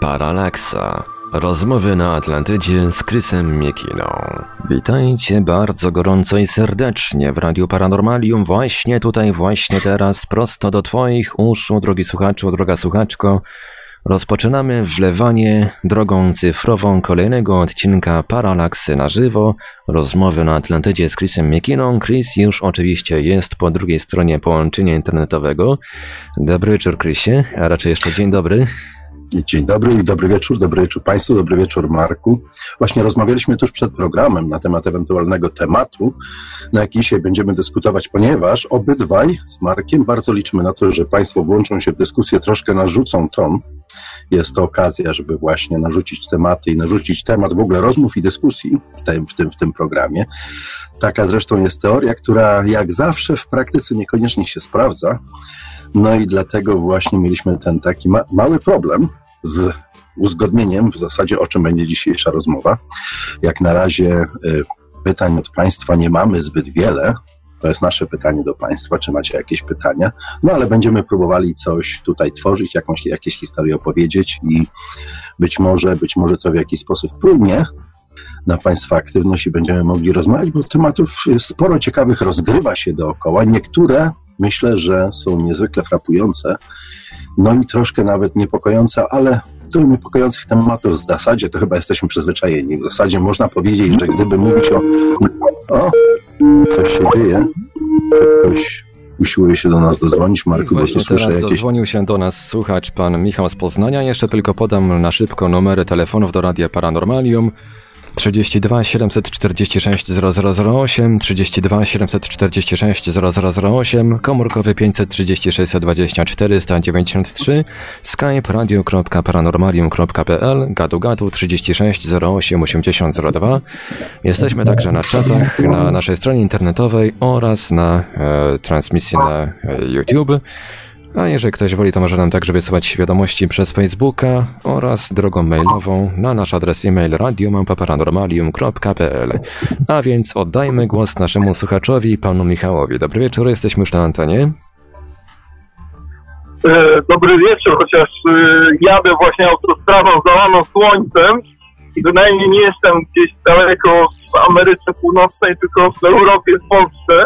Paralaksa. Rozmowy na Atlantydzie z Krysem Miekiną. Witajcie bardzo gorąco i serdecznie w Radiu Paranormalium, właśnie tutaj, właśnie teraz, prosto do Twoich uszu, drogi słuchaczu, droga słuchaczko. Rozpoczynamy wlewanie drogą cyfrową kolejnego odcinka Paralaksy na żywo. Rozmowy na Atlantydzie z Chrisem Miekiną. Chris już oczywiście jest po drugiej stronie połączenia internetowego. Dobry wieczór, Chrisie, a raczej jeszcze dzień dobry. Dzień dobry i dobry wieczór, dobry wieczór Państwu, dobry wieczór Marku. Właśnie rozmawialiśmy tuż przed programem na temat ewentualnego tematu, na jaki dzisiaj będziemy dyskutować, ponieważ obydwaj z Markiem bardzo liczymy na to, że Państwo włączą się w dyskusję, troszkę narzucą ton. Jest to okazja, żeby właśnie narzucić tematy i narzucić temat w ogóle rozmów i dyskusji w tym, w tym, w tym programie. Taka zresztą jest teoria, która jak zawsze w praktyce niekoniecznie się sprawdza. No i dlatego właśnie mieliśmy ten taki ma mały problem z uzgodnieniem w zasadzie, o czym będzie dzisiejsza rozmowa. Jak na razie y, pytań od Państwa nie mamy zbyt wiele. To jest nasze pytanie do Państwa, czy macie jakieś pytania. No ale będziemy próbowali coś tutaj tworzyć, jakąś, jakieś historie opowiedzieć i być może, być może to w jakiś sposób wpłynie na Państwa aktywność i będziemy mogli rozmawiać, bo tematów sporo ciekawych rozgrywa się dookoła. Niektóre myślę, że są niezwykle frapujące, no i troszkę nawet niepokojące, ale do niepokojących tematów w zasadzie to chyba jesteśmy przyzwyczajeni. W zasadzie można powiedzieć, że gdyby mówić o... O, coś się dzieje. Ktoś usiłuje się do nas dozwonić, Marku, Właśnie bo tu słyszę jakieś... dozwonił się do nas słuchacz pan Michał z Poznania. Jeszcze tylko podam na szybko numery telefonów do Radia Paranormalium. 32 746 0008, 32 746 0008, komórkowy 536 24 193, skype radio.paranormalium.pl, gadu gadu 36 08 80 02. Jesteśmy także na czatach na naszej stronie internetowej oraz na e, transmisji na e, YouTube. A jeżeli ktoś woli, to może nam także wysyłać wiadomości przez Facebooka oraz drogą mailową na nasz adres e-mail radiomałpa-paranormalium.pl. A więc oddajmy głos naszemu słuchaczowi, panu Michałowi. Dobry wieczór, jesteśmy już na antenie. E, Dobry wieczór, chociaż e, jadę właśnie autostradą zalaną słońcem i bynajmniej nie jestem gdzieś daleko w Ameryce Północnej, tylko w Europie, w Polsce.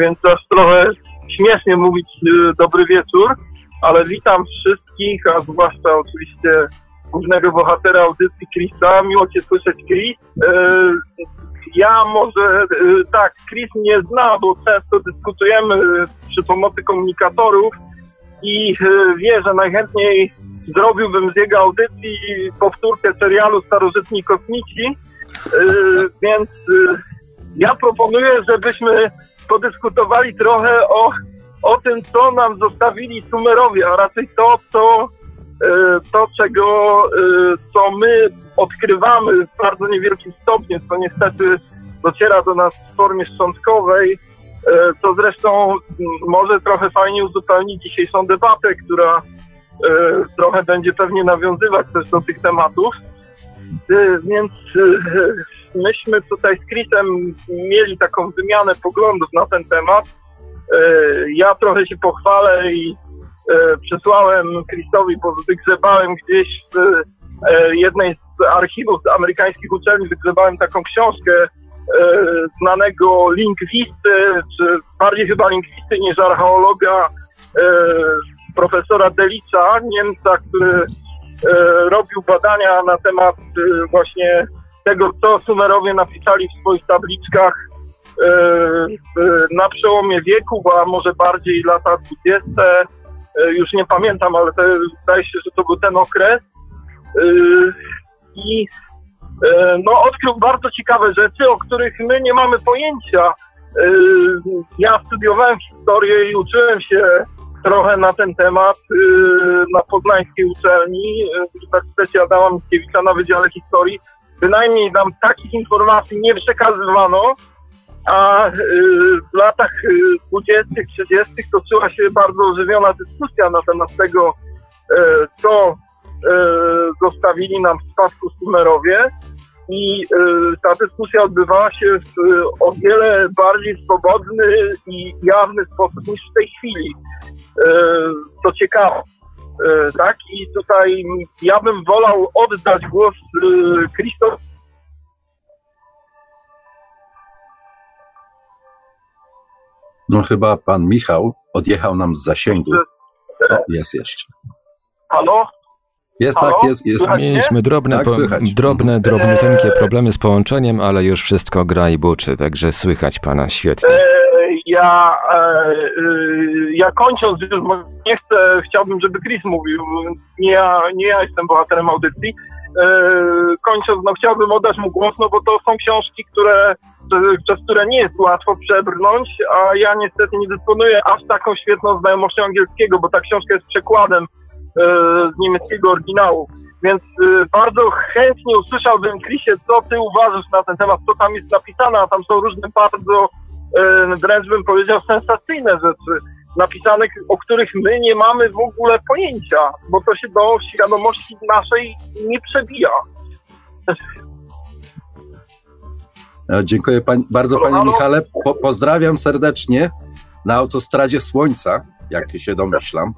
Więc aż trochę śmiesznie mówić e, dobry wieczór, ale witam wszystkich, a zwłaszcza oczywiście głównego bohatera audycji Chrisa. Miło Cię słyszeć, Chris. E, Ja może, e, tak, Chris mnie zna, bo często dyskutujemy e, przy pomocy komunikatorów i wie, że najchętniej zrobiłbym z jego audycji powtórkę serialu Starożytni Kosmici, więc ja proponuję, żebyśmy podyskutowali trochę o, o tym, co nam zostawili Sumerowie, a raczej to, co, e, to czego, e, co my odkrywamy w bardzo niewielkim stopniu, co niestety dociera do nas w formie szczątkowej, e, co zresztą może trochę fajnie uzupełnić dzisiejszą debatę, która trochę będzie pewnie nawiązywać też do tych tematów. Więc myśmy tutaj z Chrisem mieli taką wymianę poglądów na ten temat. E, Ja trochę się pochwalę i e, przesłałem Chrisowi, bo wygrzebałem gdzieś w e, jednej z archiwów amerykańskich uczelni, wygrzebałem taką książkę znanego lingwisty, czy bardziej chyba lingwisty niż archeologa, profesora Delicza, Niemca, który robił badania na temat właśnie tego, co Sumerowie napisali w swoich tabliczkach e, w- na przełomie wieków, a może bardziej lata 20. E, Już nie pamiętam, ale to, wydaje się, że to był ten okres. E, I e, no, odkrył bardzo ciekawe rzeczy, o których my nie mamy pojęcia. E, Ja studiowałem historię i uczyłem się trochę na ten temat na poznańskiej uczelni Uniwersytecie Adama Mickiewicza na Wydziale Historii. Bynajmniej nam takich informacji nie przekazywano, a y, w latach y, 20., 30. toczyła się bardzo ożywiona dyskusja na temat tego, y, co y, zostawili nam w spadku Sumerowie. I y, ta dyskusja odbywała się w y, o wiele bardziej swobodny i jawny sposób niż w tej chwili. Co ciekawe. E, tak? I tutaj ja bym wolał oddać głos Krzysztof. No chyba pan Michał odjechał nam z zasięgu. O, jest jeszcze. Halo? Jest Halo? tak, jest, jest. Mieliśmy drobne, Tak, po, drobne, drobniuteńkie problemy z połączeniem, ale już wszystko gra i buczy, także słychać pana świetnie. Ja, e, e, ja kończąc, nie chcę, chciałbym, żeby Chris mówił, nie ja, nie ja jestem bohaterem audycji. E, kończąc, no chciałbym oddać mu głos, no bo to są książki, które, przez, które nie jest łatwo przebrnąć, a ja niestety nie dysponuję aż taką świetną znajomością angielskiego, bo ta książka jest przekładem z niemieckiego oryginału. Więc bardzo chętnie usłyszałbym, Chrisie, co ty uważasz na ten temat, co tam jest napisane, a tam są różne bardzo wręcz bym powiedział sensacyjne rzeczy napisane, o których my nie mamy w ogóle pojęcia, bo to się do świadomości naszej nie przebija. No, dziękuję bardzo panie halo? Michale. Po, pozdrawiam serdecznie na autostradzie Słońca, jak się domyślam.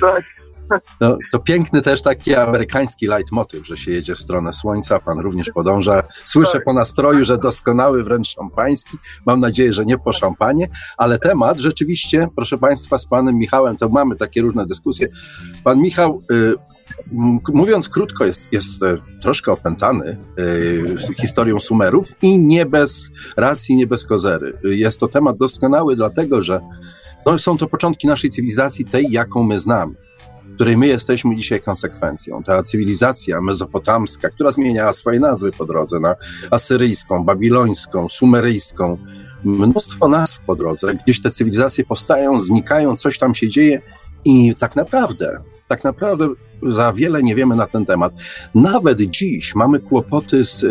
tak. No, to piękny też taki amerykański leitmotyw, że się jedzie w stronę Słońca. Pan również podąża. Słyszę po nastroju, że doskonały, wręcz szampański. Mam nadzieję, że nie po szampanie, ale temat rzeczywiście, proszę Państwa, z panem Michałem, to mamy takie różne dyskusje. Pan Michał, y, mówiąc krótko, jest, jest e, troszkę opętany y, historią Sumerów i nie bez racji, nie bez kozery. Jest to temat doskonały, dlatego że no, są to początki naszej cywilizacji, tej, jaką my znamy której my jesteśmy dzisiaj konsekwencją. Ta cywilizacja mezopotamska, która zmieniała swoje nazwy po drodze na asyryjską, babilońską, sumeryjską, mnóstwo nazw po drodze, gdzieś te cywilizacje powstają, znikają, coś tam się dzieje i tak naprawdę, tak naprawdę za wiele nie wiemy na ten temat. Nawet dziś mamy kłopoty z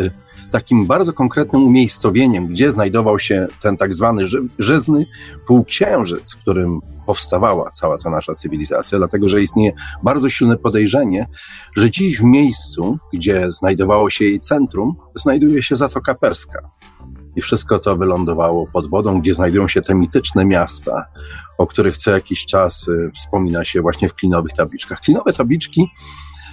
takim bardzo konkretnym umiejscowieniem, gdzie znajdował się ten tak zwany ży- żyzny półksiężyc, w którym powstawała cała ta nasza cywilizacja, dlatego że istnieje bardzo silne podejrzenie, że dziś w miejscu, gdzie znajdowało się jej centrum, znajduje się Zatoka Perska. I wszystko to wylądowało pod wodą, gdzie znajdują się te mityczne miasta, o których co jakiś czas y, wspomina się właśnie w klinowych tabliczkach. Klinowe tabliczki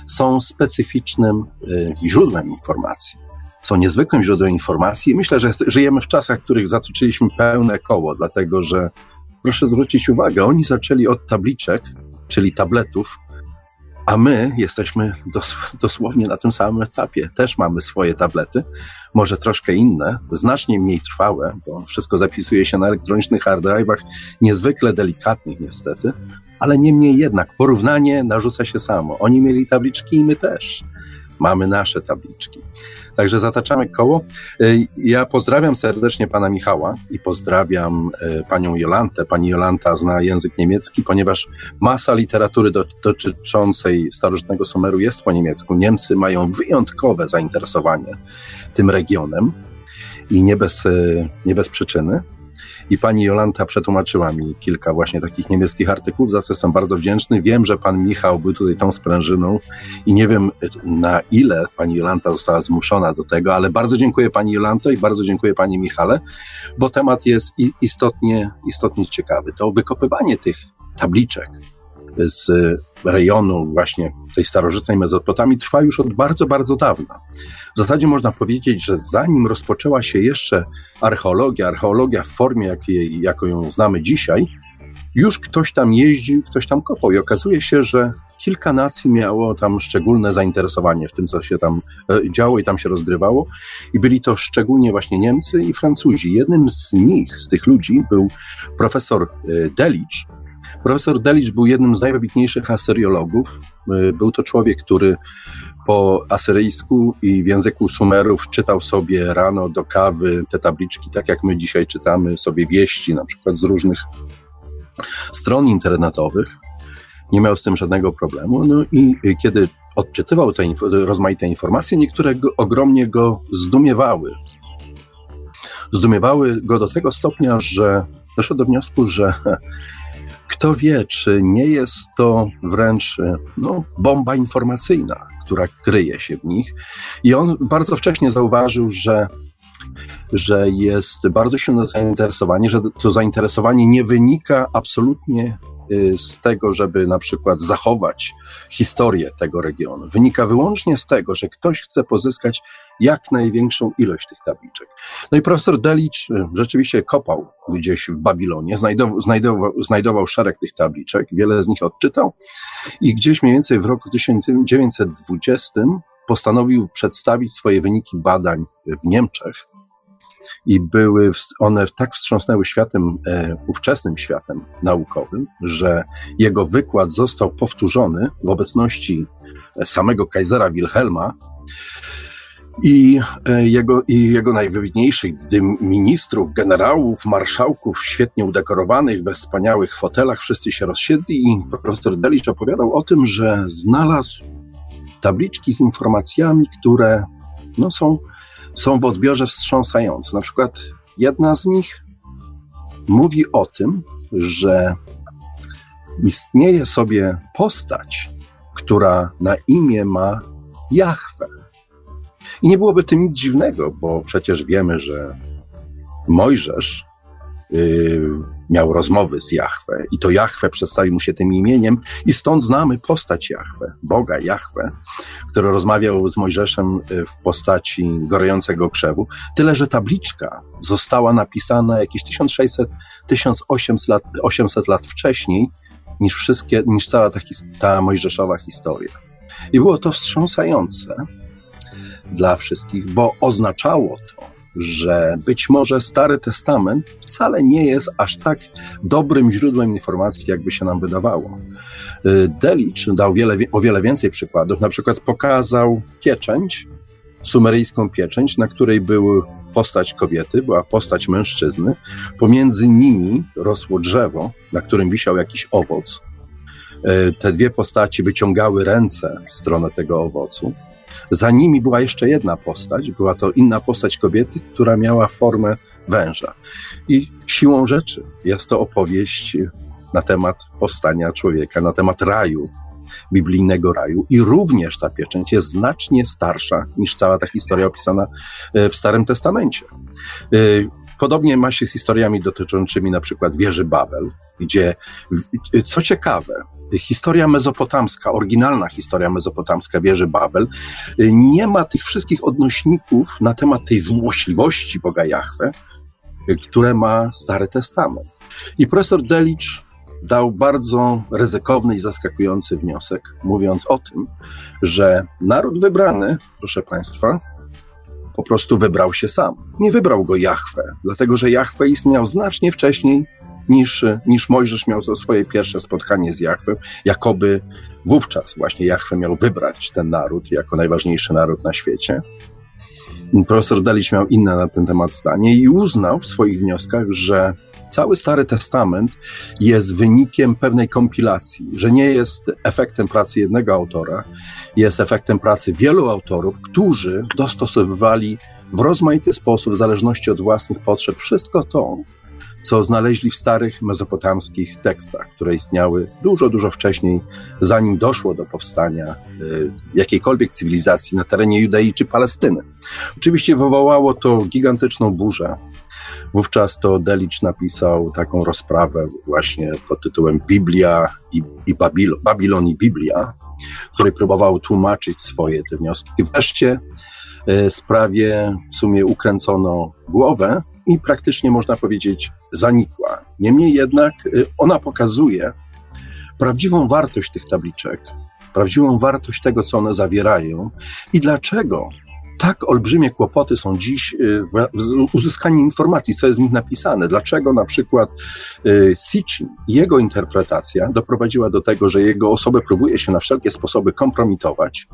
są specyficznym y, źródłem informacji. Są niezwykłym źródłem informacji. Myślę, że żyjemy w czasach, w których zatoczyliśmy pełne koło, dlatego że proszę zwrócić uwagę, oni zaczęli od tabliczek, czyli tabletów, a my jesteśmy dos dosłownie na tym samym etapie. Też mamy swoje tablety, może troszkę inne, znacznie mniej trwałe, bo wszystko zapisuje się na elektronicznych hard drive'ach, niezwykle delikatnych niestety, ale niemniej jednak porównanie narzuca się samo. Oni mieli tabliczki i my też. Mamy nasze tabliczki. Także zataczamy koło. Y, Ja pozdrawiam serdecznie pana Michała i pozdrawiam y, panią Jolantę. Pani Jolanta zna język niemiecki, ponieważ masa literatury do, dotyczącej starożytnego Sumeru jest po niemiecku. Niemcy mają wyjątkowe zainteresowanie tym regionem i nie bez, y, nie bez przyczyny. I pani Jolanta przetłumaczyła mi kilka właśnie takich niemieckich artykułów, za co jestem bardzo wdzięczny. Wiem, że pan Michał był tutaj tą sprężyną i nie wiem na ile pani Jolanta została zmuszona do tego, ale bardzo dziękuję pani Jolanto i bardzo dziękuję pani Michale, bo temat jest istotnie, istotnie ciekawy. To wykopywanie tych tabliczek z rejonu właśnie tej starożytnej Mezopotamii trwa już od bardzo, bardzo dawna. W zasadzie można powiedzieć, że zanim rozpoczęła się jeszcze archeologia, archeologia w formie, jakiej, jaką ją znamy dzisiaj, już ktoś tam jeździł, ktoś tam kopał i okazuje się, że kilka nacji miało tam szczególne zainteresowanie w tym, co się tam e, działo i tam się rozgrywało i byli to szczególnie właśnie Niemcy i Francuzi. Jednym z nich, z tych ludzi był profesor e, Delicz. Profesor Delicz był jednym z najwybitniejszych asyriologów. E, Był to człowiek, który po asyryjsku i w języku Sumerów czytał sobie rano do kawy te tabliczki, tak jak my dzisiaj czytamy sobie wieści, na przykład z różnych stron internetowych. Nie miał z tym żadnego problemu. No i y, kiedy odczytywał te inf- rozmaite informacje, niektóre go, ogromnie go zdumiewały. Zdumiewały go do tego stopnia, że doszedł do wniosku, że kto wie, czy nie jest to wręcz y, no, bomba informacyjna, która kryje się w nich. I on bardzo wcześnie zauważył, że że jest bardzo silne zainteresowanie, że to zainteresowanie nie wynika absolutnie y, z tego, żeby na przykład zachować historię tego regionu. Wynika wyłącznie z tego, że ktoś chce pozyskać jak największą ilość tych tabliczek. No i profesor Delicz y, rzeczywiście kopał gdzieś w Babilonie, znajdował, znajdował, znajdował szereg tych tabliczek, wiele z nich odczytał i gdzieś mniej więcej w roku 1920 postanowił przedstawić swoje wyniki badań w Niemczech i były one tak wstrząsnęły światem, e, ówczesnym światem naukowym, że jego wykład został powtórzony w obecności samego Kaisera Wilhelma i e, jego, i jego najwybitniejszych ministrów, generałów, marszałków, świetnie udekorowanych, we wspaniałych fotelach, wszyscy się rozsiedli i profesor Delicz opowiadał o tym, że znalazł tabliczki z informacjami, które no, są są w odbiorze wstrząsające. Na przykład jedna z nich mówi o tym, że istnieje sobie postać, która na imię ma Jahwe. I nie byłoby tym nic dziwnego, bo przecież wiemy, że Mojżesz Y, miał rozmowy z Jahwe i to Jahwe przedstawił mu się tym imieniem i stąd znamy postać Jahwe, Boga Jahwe, który rozmawiał z Mojżeszem y, w postaci gorejącego krzewu. Tyle, że tabliczka została napisana jakieś 1600-1800 lat, 800 lat wcześniej niż, wszystkie, niż cała ta, ta mojżeszowa historia. I było to wstrząsające dla wszystkich, bo oznaczało to, że być może Stary Testament wcale nie jest aż tak dobrym źródłem informacji, jakby się nam wydawało. Y, Delicz dał wiele, o wiele więcej przykładów. Na przykład pokazał pieczęć, sumeryjską pieczęć, na której był postać kobiety, była postać mężczyzny. Pomiędzy nimi rosło drzewo, na którym wisiał jakiś owoc. Y, te dwie postaci wyciągały ręce w stronę tego owocu. Za nimi była jeszcze jedna postać, była to inna postać kobiety, która miała formę węża. I siłą rzeczy jest to opowieść na temat powstania człowieka, na temat raju, biblijnego raju. I również ta pieczęć jest znacznie starsza niż cała ta historia opisana e, w Starym Testamencie. Podobnie ma się z historiami dotyczącymi na przykład wieży Babel, gdzie, co ciekawe, historia mezopotamska, oryginalna historia mezopotamska wieży Babel, y, nie ma tych wszystkich odnośników na temat tej złośliwości Boga Jahwe, y, które ma Stary Testament. I profesor Delicz dał bardzo ryzykowny i zaskakujący wniosek, mówiąc o tym, że naród wybrany, proszę Państwa, po prostu wybrał się sam. Nie wybrał go Jahwe, dlatego że Jahwe istniał znacznie wcześniej niż, niż Mojżesz miał to swoje pierwsze spotkanie z Jachwem. Jakoby wówczas właśnie Jachwę miał wybrać ten naród jako najważniejszy naród na świecie. Profesor Delić miał inne na ten temat zdanie i uznał w swoich wnioskach, że cały Stary Testament jest wynikiem pewnej kompilacji, że nie jest efektem pracy jednego autora, jest efektem pracy wielu autorów, którzy dostosowywali w rozmaity sposób, w zależności od własnych potrzeb, wszystko to, co znaleźli w starych mezopotamskich tekstach, które istniały dużo, dużo wcześniej, zanim doszło do powstania y, jakiejkolwiek cywilizacji na terenie Judei czy Palestyny. Oczywiście wywołało to gigantyczną burzę. Wówczas to Delicz napisał taką rozprawę właśnie pod tytułem Biblia i, i Babilon, i Biblia, w której próbował tłumaczyć swoje te wnioski. I wreszcie y, sprawie w sumie ukręcono głowę, i praktycznie można powiedzieć zanikła. Niemniej jednak y, ona pokazuje prawdziwą wartość tych tabliczek, prawdziwą wartość tego, co one zawierają i dlaczego tak olbrzymie kłopoty są dziś y, w uzyskaniu informacji, co jest w nich napisane. Dlaczego na przykład y, Sitchin jego interpretacja doprowadziła do tego, że jego osobę próbuje się na wszelkie sposoby kompromitować,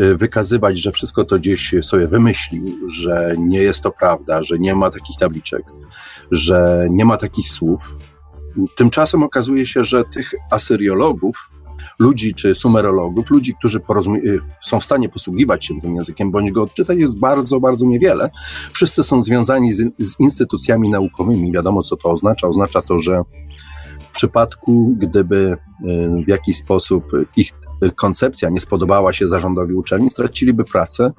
Y, wykazywać, że wszystko to gdzieś sobie wymyślił, że nie jest to prawda, że nie ma takich tabliczek, że nie ma takich słów. Tymczasem okazuje się, że tych asyriologów, ludzi czy sumerologów, ludzi, którzy y, są w stanie posługiwać się tym językiem bądź go odczytać, jest bardzo, bardzo niewiele. Wszyscy są związani z, z instytucjami naukowymi. Wiadomo, co to oznacza. Oznacza to, że w przypadku, gdyby y, w jakiś sposób ich koncepcja nie spodobała się zarządowi uczelni, straciliby pracę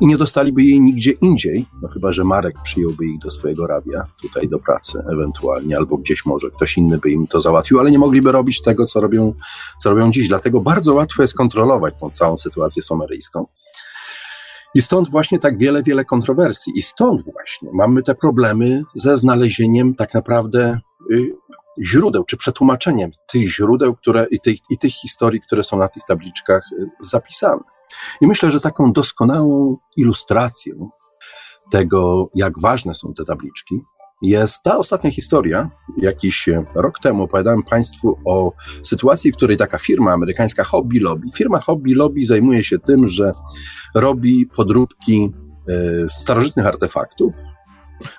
i nie dostaliby jej nigdzie indziej, no chyba, że Marek przyjąłby ich do swojego radia, tutaj do pracy ewentualnie, albo gdzieś może ktoś inny by im to załatwił, ale nie mogliby robić tego, co robią, co robią dziś. Dlatego bardzo łatwo jest kontrolować tą całą sytuację someryjską. I stąd właśnie tak wiele, wiele kontrowersji. I stąd właśnie mamy te problemy ze znalezieniem tak naprawdę y, źródeł, czy przetłumaczeniem tych źródeł które, i, tych, i tych historii, które są na tych tabliczkach y, zapisane. I myślę, że taką doskonałą ilustracją tego, jak ważne są te tabliczki, jest ta ostatnia historia. Jakiś rok temu opowiadałem Państwu o sytuacji, w której taka firma amerykańska Hobby Lobby, firma Hobby Lobby zajmuje się tym, że robi podróbki e, starożytnych artefaktów,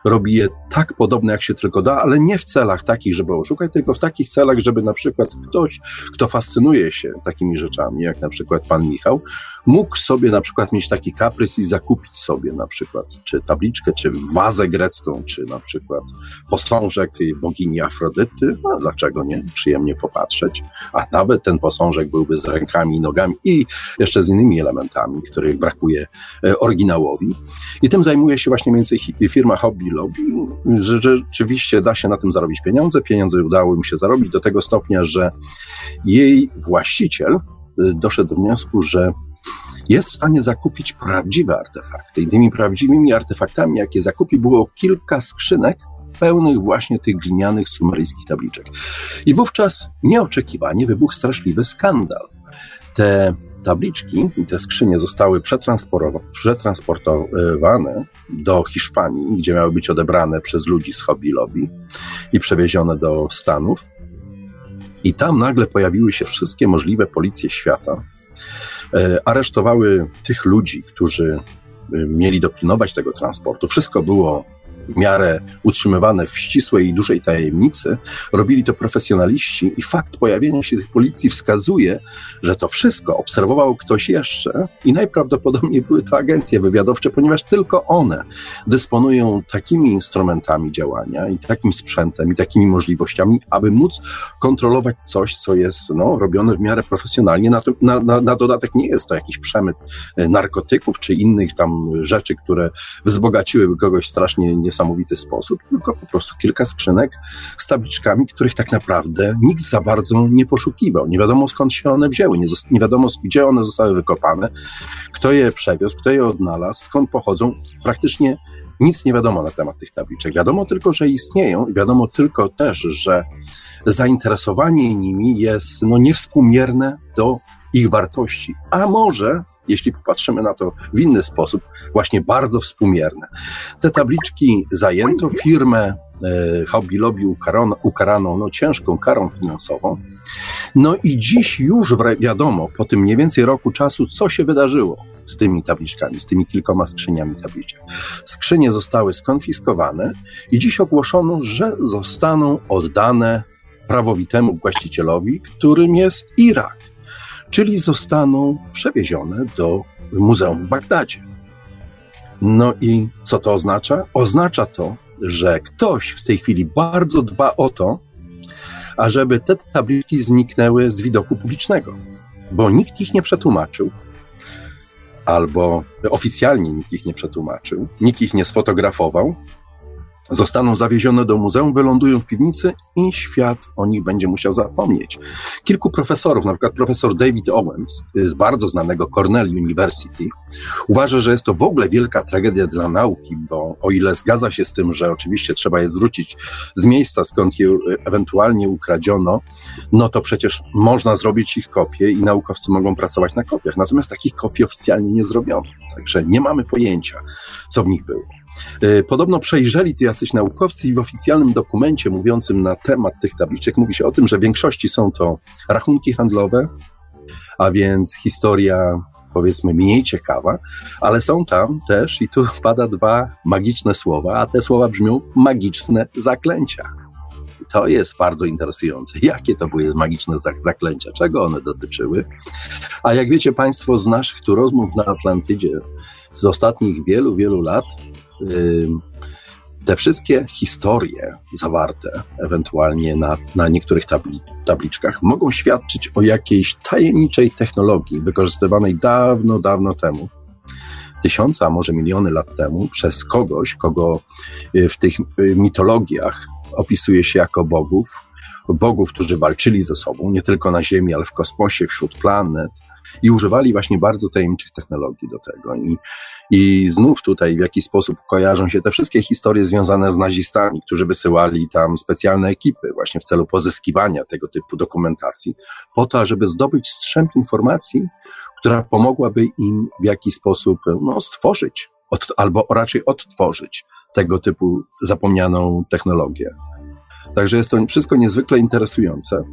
robi je tak podobne, jak się tylko da, ale nie w celach takich, żeby oszukać, tylko w takich celach, żeby na przykład ktoś, kto fascynuje się takimi rzeczami, jak na przykład pan Michał, mógł sobie na przykład mieć taki kaprys i zakupić sobie na przykład czy tabliczkę, czy wazę grecką, czy na przykład posążek bogini Afrodyty, no dlaczego nie? Przyjemnie popatrzeć, a nawet ten posążek byłby z rękami i nogami i jeszcze z innymi elementami, których brakuje e, oryginałowi. I tym zajmuje się właśnie między firma hobby lobby, że rzeczywiście da się na tym zarobić pieniądze. Pieniądze udało im się zarobić do tego stopnia, że jej właściciel y, doszedł do wniosku, że jest w stanie zakupić prawdziwe artefakty. I tymi prawdziwymi artefaktami, jakie zakupi, było kilka skrzynek pełnych właśnie tych glinianych sumeryjskich tabliczek. I wówczas nieoczekiwanie wybuchł straszliwy skandal. Te tabliczki i te skrzynie zostały przetransportowane do Hiszpanii, gdzie miały być odebrane przez ludzi z Hobby Lobby i przewiezione do Stanów. I tam nagle pojawiły się wszystkie możliwe policje świata. E, aresztowały tych ludzi, którzy e, mieli dopilnować tego transportu. Wszystko było w miarę utrzymywane w ścisłej i dużej tajemnicy, robili to profesjonaliści i fakt pojawienia się tych policji wskazuje, że to wszystko obserwował ktoś jeszcze i najprawdopodobniej były to agencje wywiadowcze, ponieważ tylko one dysponują takimi instrumentami działania i takim sprzętem i takimi możliwościami, aby móc kontrolować coś, co jest no, robione w miarę profesjonalnie. Na, to, na, na, na dodatek nie jest to jakiś przemyt e, narkotyków czy innych tam rzeczy, które wzbogaciłyby kogoś strasznie nie niesamowity sposób, tylko po prostu kilka skrzynek z tabliczkami, których tak naprawdę nikt za bardzo nie poszukiwał. Nie wiadomo skąd się one wzięły, nie, nie wiadomo gdzie one zostały wykopane, kto je przewiózł, kto je odnalazł, skąd pochodzą. Praktycznie nic nie wiadomo na temat tych tabliczek. Wiadomo tylko, że istnieją i wiadomo tylko też, że zainteresowanie nimi jest no, niewspółmierne do ich wartości. A może jeśli popatrzymy na to w inny sposób, właśnie bardzo współmierne. Te tabliczki zajęto, firmę e, Hobby Lobby ukarano, ukarano no, ciężką karą finansową. No i dziś już wiadomo, po tym mniej więcej roku czasu, co się wydarzyło z tymi tabliczkami, z tymi kilkoma skrzyniami tabliczek. Skrzynie zostały skonfiskowane i dziś ogłoszono, że zostaną oddane prawowitemu właścicielowi, którym jest Irak czyli zostaną przewiezione do muzeum w Bagdadzie. No i co to oznacza? Oznacza to, że ktoś w tej chwili bardzo dba o to, ażeby te tabliczki zniknęły z widoku publicznego, bo nikt ich nie przetłumaczył, albo oficjalnie nikt ich nie przetłumaczył, nikt ich nie sfotografował, zostaną zawiezione do muzeum, wylądują w piwnicy i świat o nich będzie musiał zapomnieć. Kilku profesorów, na przykład profesor David Owens z bardzo znanego Cornell University, uważa, że jest to w ogóle wielka tragedia dla nauki, bo o ile zgadza się z tym, że oczywiście trzeba je zwrócić z miejsca, skąd je ewentualnie ukradziono, no to przecież można zrobić ich kopie i naukowcy mogą pracować na kopiach. Natomiast takich kopii oficjalnie nie zrobiono. Także nie mamy pojęcia, co w nich było. E, podobno przejrzeli to jacyś naukowcy i w oficjalnym dokumencie mówiącym na temat tych tabliczek mówi się o tym, że w większości są to rachunki handlowe, a więc historia powiedzmy mniej ciekawa, ale są tam też, i tu pada dwa magiczne słowa, a te słowa brzmią magiczne zaklęcia. To jest bardzo interesujące. Jakie to były magiczne zaklęcia? Czego one dotyczyły? A jak wiecie Państwo z naszych tu rozmów na Atlantydzie z ostatnich wielu, wielu lat, te wszystkie historie zawarte ewentualnie na, na niektórych tabli, tabliczkach mogą świadczyć o jakiejś tajemniczej technologii wykorzystywanej dawno, dawno temu, tysiąca, może miliony lat temu, przez kogoś, kogo y, w tych y, mitologiach opisuje się jako bogów, bogów, którzy walczyli ze sobą, nie tylko na Ziemi, ale w kosmosie, wśród planet, i używali właśnie bardzo tajemniczych technologii do tego. I, I znów tutaj w jakiś sposób kojarzą się te wszystkie historie związane z nazistami, którzy wysyłali tam specjalne ekipy właśnie w celu pozyskiwania tego typu dokumentacji, po to, żeby zdobyć strzęp informacji, która pomogłaby im w jakiś sposób no, stworzyć od, albo raczej odtworzyć tego typu zapomnianą technologię. Także jest to wszystko niezwykle interesujące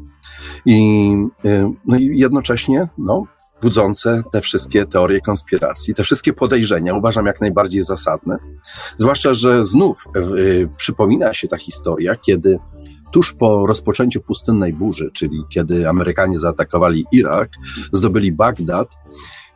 i, y, no i jednocześnie no, budzące te wszystkie teorie konspiracji, te wszystkie podejrzenia uważam jak najbardziej zasadne. Zwłaszcza, że znów y, przypomina się ta historia, kiedy tuż po rozpoczęciu pustynnej burzy, czyli kiedy Amerykanie zaatakowali Irak, zdobyli Bagdad,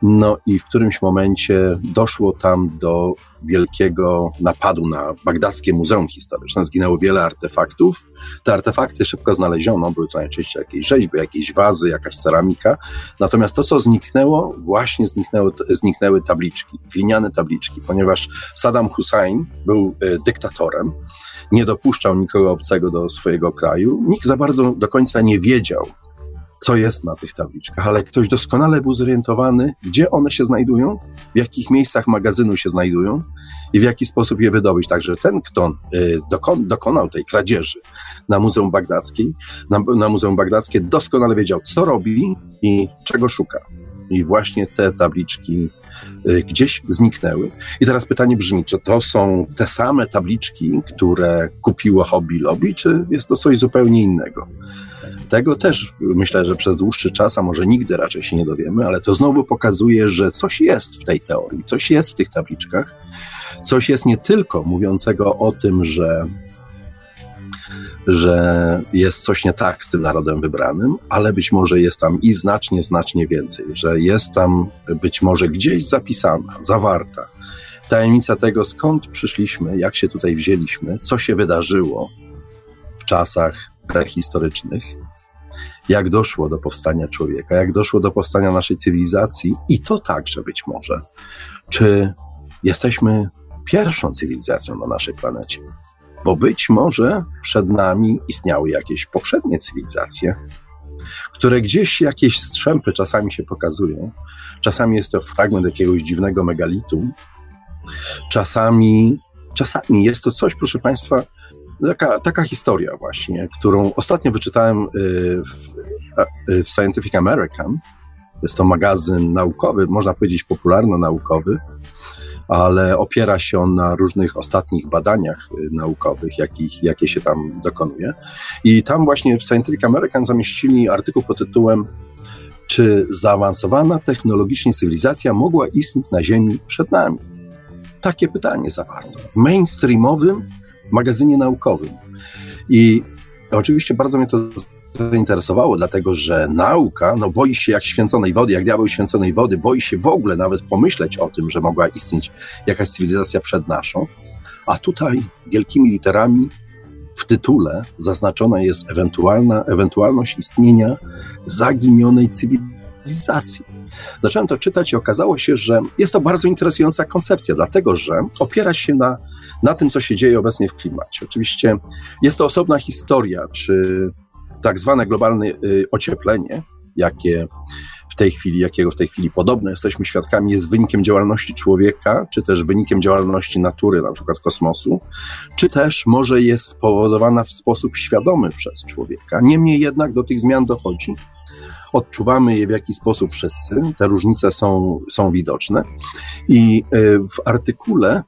no i w którymś momencie doszło tam do wielkiego napadu na bagdackie Muzeum Historyczne. Zginęło wiele artefaktów. Te artefakty szybko znaleziono, były to najczęściej jakieś rzeźby, jakieś wazy, jakaś ceramika. Natomiast to, co zniknęło, właśnie zniknęło, zniknęły tabliczki, gliniane tabliczki, ponieważ Saddam Hussein był e, dyktatorem, nie dopuszczał nikogo obcego do swojego kraju. Nikt za bardzo do końca nie wiedział, co jest na tych tabliczkach, ale ktoś doskonale był zorientowany, gdzie one się znajdują, w jakich miejscach magazynu się znajdują i w jaki sposób je wydobyć. Także ten, kto y, dokon, dokonał tej kradzieży na Muzeum Bagdackiej, na, na Muzeum Bagdackie doskonale wiedział, co robi i czego szuka. I właśnie te tabliczki gdzieś zniknęły. I teraz pytanie brzmi, czy to są te same tabliczki, które kupiło Hobby Lobby, czy jest to coś zupełnie innego? Tego też myślę, że przez dłuższy czas, a może nigdy raczej się nie dowiemy, ale to znowu pokazuje, że coś jest w tej teorii, coś jest w tych tabliczkach, coś jest nie tylko mówiącego o tym, że że jest coś nie tak z tym narodem wybranym, ale być może jest tam i znacznie, znacznie więcej, że jest tam być może gdzieś zapisana, zawarta tajemnica tego, skąd przyszliśmy, jak się tutaj wzięliśmy, co się wydarzyło w czasach prehistorycznych jak doszło do powstania człowieka, jak doszło do powstania naszej cywilizacji i to także być może, czy jesteśmy pierwszą cywilizacją na naszej planecie. Bo być może przed nami istniały jakieś poprzednie cywilizacje, które gdzieś jakieś strzępy czasami się pokazują. Czasami jest to fragment jakiegoś dziwnego megalitu, czasami, czasami jest to coś, proszę Państwa, Taka, taka historia właśnie, którą ostatnio wyczytałem y, w, y, w Scientific American. Jest to magazyn naukowy, można powiedzieć popularno-naukowy, ale opiera się on na różnych ostatnich badaniach y, naukowych, jakich, jakie się tam dokonuje. I tam właśnie w Scientific American zamieścili artykuł pod tytułem Czy zaawansowana technologicznie cywilizacja mogła istnieć na Ziemi przed nami? Takie pytanie zawarto w mainstreamowym magazynie naukowym. I oczywiście bardzo mnie to zainteresowało, dlatego że nauka no, boi się jak święconej wody, jak diabeł święconej wody, boi się w ogóle nawet pomyśleć o tym, że mogła istnieć jakaś cywilizacja przed naszą. A tutaj wielkimi literami w tytule zaznaczona jest ewentualna, ewentualność istnienia zaginionej cywilizacji. Zacząłem to czytać i okazało się, że jest to bardzo interesująca koncepcja, dlatego że opiera się na na tym, co się dzieje obecnie w klimacie. Oczywiście jest to osobna historia, czy tak zwane globalne y, ocieplenie, jakie w tej chwili, jakiego w tej chwili podobno jesteśmy świadkami, jest wynikiem działalności człowieka, czy też wynikiem działalności natury, na przykład kosmosu, czy też może jest spowodowana w sposób świadomy przez człowieka. Niemniej jednak do tych zmian dochodzi. Odczuwamy je w jakiś sposób wszyscy, te różnice są, są widoczne. I y, w artykule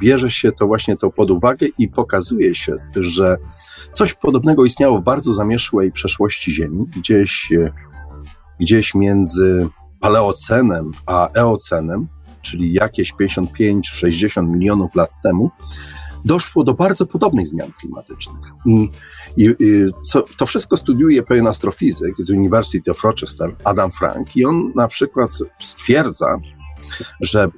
bierze się to właśnie to pod uwagę i pokazuje się, że coś podobnego istniało w bardzo zamieszłej przeszłości Ziemi, gdzieś, e, gdzieś między paleocenem a eocenem, czyli jakieś 55-60 milionów lat temu, doszło do bardzo podobnych zmian klimatycznych. I, i, i co, to wszystko studiuje pewien astrofizyk z University of Rochester, Adam Frank, i on na przykład stwierdza, że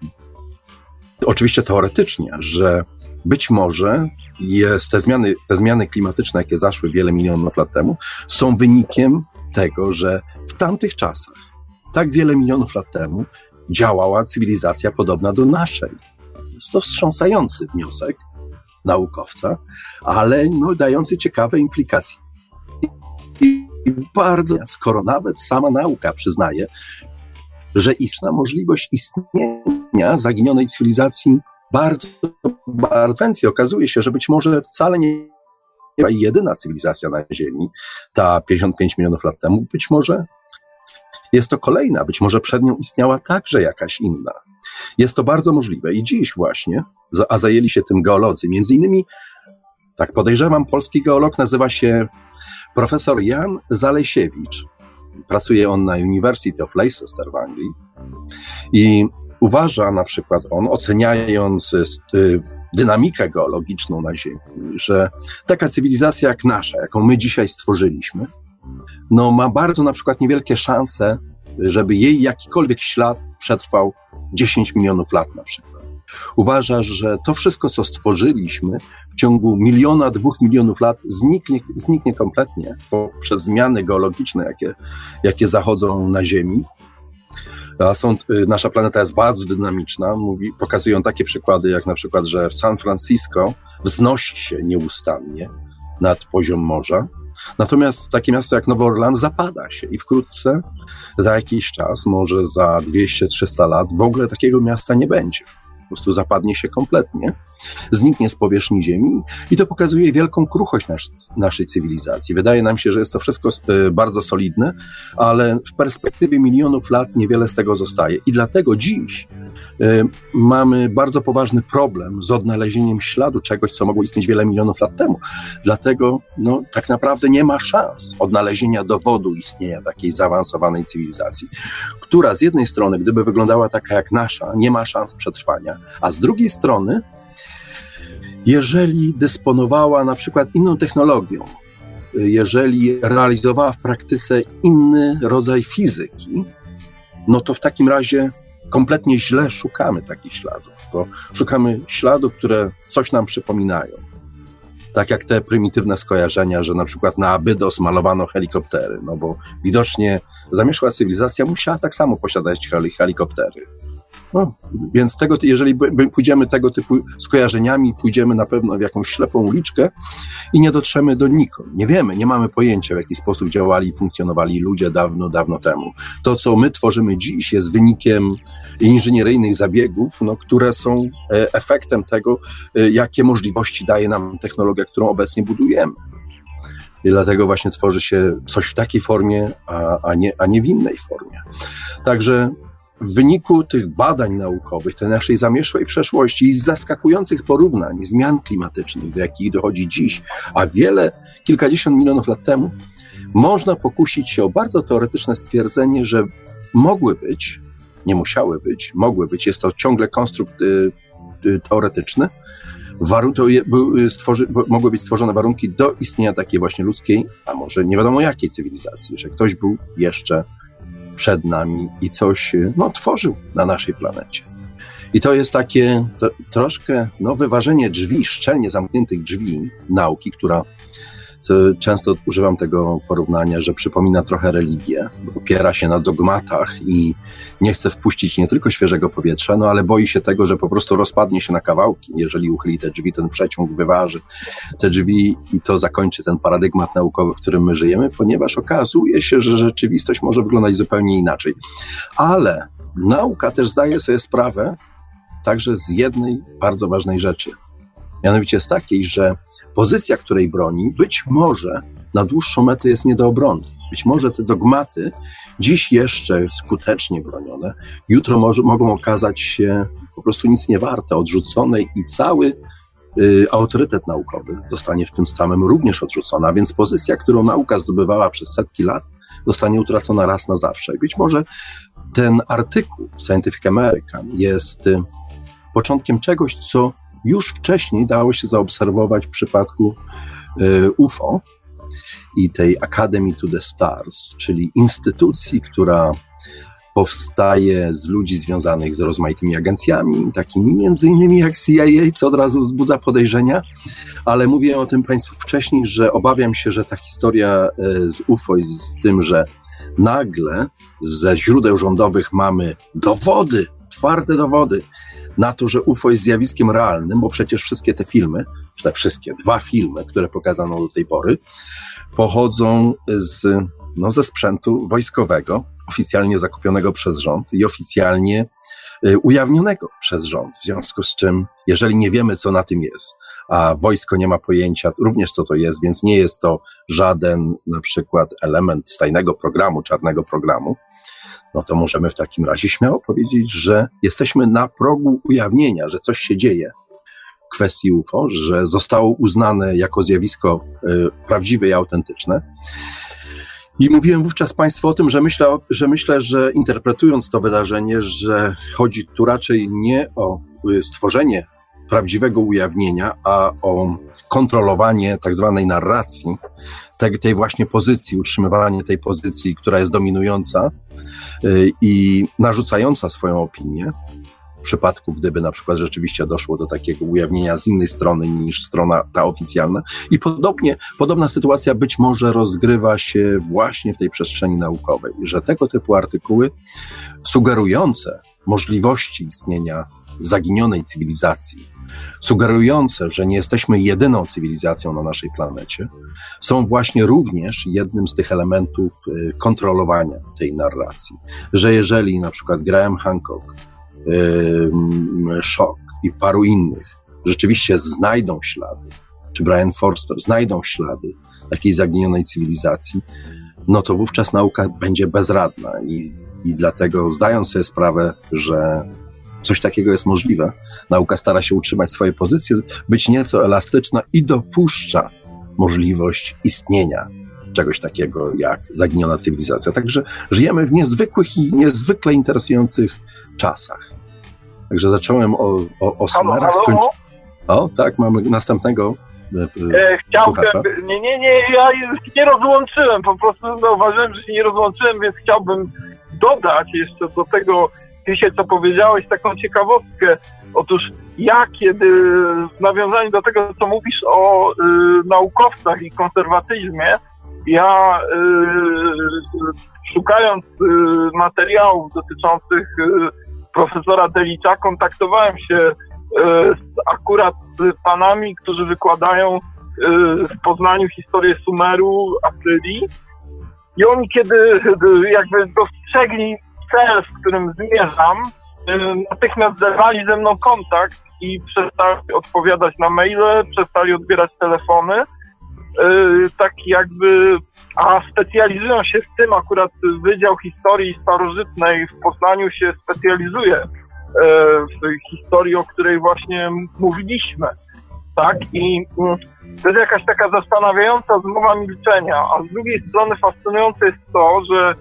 oczywiście teoretycznie, że być może jest te zmiany, te zmiany klimatyczne, jakie zaszły wiele milionów lat temu, są wynikiem tego, że w tamtych czasach, tak wiele milionów lat temu, działała cywilizacja podobna do naszej. Jest to wstrząsający wniosek naukowca, ale no, dający ciekawe implikacje. I bardzo, skoro nawet sama nauka przyznaje, że istna możliwość istnienia zaginionej cywilizacji bardzo, bardzo. Okazuje się, że być może wcale nie była jedyna cywilizacja na Ziemi, ta 55 milionów lat temu, być może jest to kolejna, być może przed nią istniała także jakaś inna. Jest to bardzo możliwe i dziś właśnie, a zajęli się tym geolodzy, między innymi, tak podejrzewam, polski geolog nazywa się profesor Jan Zalesiewicz. Pracuje on na University of Leicester w Anglii i uważa na przykład on, oceniając y, dynamikę geologiczną na Ziemi, że taka cywilizacja jak nasza, jaką my dzisiaj stworzyliśmy, no ma bardzo na przykład niewielkie szanse, żeby jej jakikolwiek ślad przetrwał 10 milionów lat na przykład. Uważa, że to wszystko, co stworzyliśmy w ciągu miliona, dwóch milionów lat, zniknie, zniknie kompletnie poprzez zmiany geologiczne, jakie, jakie zachodzą na Ziemi. A są, y, nasza planeta jest bardzo dynamiczna, mówi, pokazują takie przykłady, jak na przykład, że w San Francisco wznosi się nieustannie nad poziom morza, Natomiast takie miasto jak Nowy Orlan zapada się i wkrótce, za jakiś czas, może za 200-300 lat, w ogóle takiego miasta nie będzie po prostu zapadnie się kompletnie, zniknie z powierzchni Ziemi i to pokazuje wielką kruchość nasz, naszej cywilizacji. Wydaje nam się, że jest to wszystko e, bardzo solidne, ale w perspektywie milionów lat niewiele z tego zostaje. I dlatego dziś mamy bardzo poważny problem z odnalezieniem śladu czegoś, co mogło istnieć wiele milionów lat temu. Dlatego no, tak naprawdę nie ma szans odnalezienia dowodu istnienia takiej zaawansowanej cywilizacji, która z jednej strony, gdyby wyglądała taka jak nasza, nie ma szans przetrwania, a z drugiej strony, jeżeli dysponowała na przykład inną technologią, jeżeli realizowała w praktyce inny rodzaj fizyki, no to w takim razie kompletnie źle szukamy takich śladów, bo szukamy śladów, które coś nam przypominają. Tak jak te prymitywne skojarzenia, że na przykład na Abydos malowano helikoptery, no bo widocznie zamieszła cywilizacja musiała tak samo posiadać helikoptery. No, więc tego, jeżeli pójdziemy tego typu skojarzeniami, pójdziemy na pewno w jakąś ślepą uliczkę i nie dotrzemy do nikąd. Nie wiemy, nie mamy pojęcia, w jaki sposób działali i funkcjonowali ludzie dawno, dawno temu. To, co my tworzymy dziś, jest wynikiem inżynieryjnych zabiegów, no, które są e, efektem tego, e, jakie możliwości daje nam technologia, którą obecnie budujemy. I dlatego właśnie tworzy się coś w takiej formie, a, a, nie, a nie w innej formie. Także w wyniku tych badań naukowych, tej naszej zamieszłej przeszłości i zaskakujących porównań zmian klimatycznych, do jakich dochodzi dziś, a wiele, kilkadziesiąt milionów lat temu, można pokusić się o bardzo teoretyczne stwierdzenie, że mogły być, nie musiały być, mogły być, jest to ciągle konstrukt y, y, teoretyczny, warun- to je, by, stworzy, mogły być stworzone warunki do istnienia takiej właśnie ludzkiej, a może nie wiadomo jakiej cywilizacji, że ktoś był jeszcze przed nami i coś no, tworzył na naszej planecie. I to jest takie to, troszkę no, wyważenie drzwi, szczelnie zamkniętych drzwi nauki, która często używam tego porównania, że przypomina trochę religię, opiera się na dogmatach i nie chce wpuścić nie tylko świeżego powietrza, no ale boi się tego, że po prostu rozpadnie się na kawałki. Jeżeli uchyli te drzwi, ten przeciąg wyważy te drzwi i to zakończy ten paradygmat naukowy, w którym my żyjemy, ponieważ okazuje się, że rzeczywistość może wyglądać zupełnie inaczej. Ale nauka też zdaje sobie sprawę także z jednej bardzo ważnej rzeczy – Mianowicie z takiej, że pozycja, której broni, być może na dłuższą metę jest nie do obrony. Być może te dogmaty, dziś jeszcze skutecznie bronione, jutro może, mogą okazać się po prostu nic nie warte, odrzucone i cały y, autorytet naukowy zostanie w tym samym również odrzucony. A więc pozycja, którą nauka zdobywała przez setki lat, zostanie utracona raz na zawsze. I być może ten artykuł Scientific American jest y, początkiem czegoś, co już wcześniej dało się zaobserwować w przypadku e, UFO i tej Academy to the Stars, czyli instytucji, która powstaje z ludzi związanych z rozmaitymi agencjami, takimi między innymi jak CIA, co od razu wzbudza podejrzenia, ale mówię o tym Państwu wcześniej, że obawiam się, że ta historia e, z UFO i z tym, że nagle ze źródeł rządowych mamy dowody, twarde dowody na to, że UFO jest zjawiskiem realnym, bo przecież wszystkie te filmy, czy te wszystkie, dwa filmy, które pokazano do tej pory, pochodzą z, no, ze sprzętu wojskowego, oficjalnie zakupionego przez rząd i oficjalnie y, ujawnionego przez rząd. W związku z czym, jeżeli nie wiemy, co na tym jest, a wojsko nie ma pojęcia również, co to jest, więc nie jest to żaden na przykład element stajnego programu, czarnego programu, no to możemy w takim razie śmiało powiedzieć, że jesteśmy na progu ujawnienia, że coś się dzieje w kwestii UFO, że zostało uznane jako zjawisko y, prawdziwe i autentyczne. I mówiłem wówczas Państwu o tym, że myślę, że myślę, że interpretując to wydarzenie, że chodzi tu raczej nie o y, stworzenie prawdziwego ujawnienia, a o kontrolowanie tak zwanej narracji, tej, tej właśnie pozycji, utrzymywanie tej pozycji, która jest dominująca y, i narzucająca swoją opinię, w przypadku, gdyby na przykład rzeczywiście doszło do takiego ujawnienia z innej strony niż strona ta oficjalna. I podobnie, podobna sytuacja być może rozgrywa się właśnie w tej przestrzeni naukowej, że tego typu artykuły sugerujące możliwości istnienia zaginionej cywilizacji, sugerujące, że nie jesteśmy jedyną cywilizacją na naszej planecie, są właśnie również jednym z tych elementów y, kontrolowania tej narracji. Że jeżeli na przykład Graham Hancock, Shock i paru innych rzeczywiście znajdą ślady, czy Brian Forster znajdą ślady takiej zaginionej cywilizacji, no to wówczas nauka będzie bezradna i, i dlatego zdając sobie sprawę, że coś takiego jest możliwe. Nauka stara się utrzymać swoje pozycje, być nieco elastyczna i dopuszcza możliwość istnienia czegoś takiego jak zaginiona cywilizacja. Także żyjemy w niezwykłych i niezwykle interesujących czasach. Także zacząłem o, o, o. Skończy... O, tak, mamy następnego e, e, Chciałbym, nie, nie, nie, ja nie rozłączyłem, po prostu zauważyłem, że się nie rozłączyłem, więc chciałbym dodać jeszcze do tego Krysie, co powiedziałeś, taką ciekawostkę. Otóż ja, kiedy w nawiązaniu do tego, co mówisz o y, naukowcach i konserwatyzmie, ja y, szukając y, materiałów dotyczących y, profesora Delicza, kontaktowałem się y, z, akurat z panami, którzy wykładają y, w Poznaniu historię Sumeru, Asylii. I oni kiedy jakby dostrzegli cel, w którym zmierzam, y, natychmiast zerwali ze mną kontakt i przestali odpowiadać na maile, przestali odbierać telefony. Y, tak jakby, a specjalizują się w tym, akurat Wydział Historii Starożytnej w Poznaniu się specjalizuje y, w historii, o której właśnie mówiliśmy. Tak? I to jest jakaś taka zastanawiająca zmowa milczenia, a z drugiej strony fascynujące jest to, że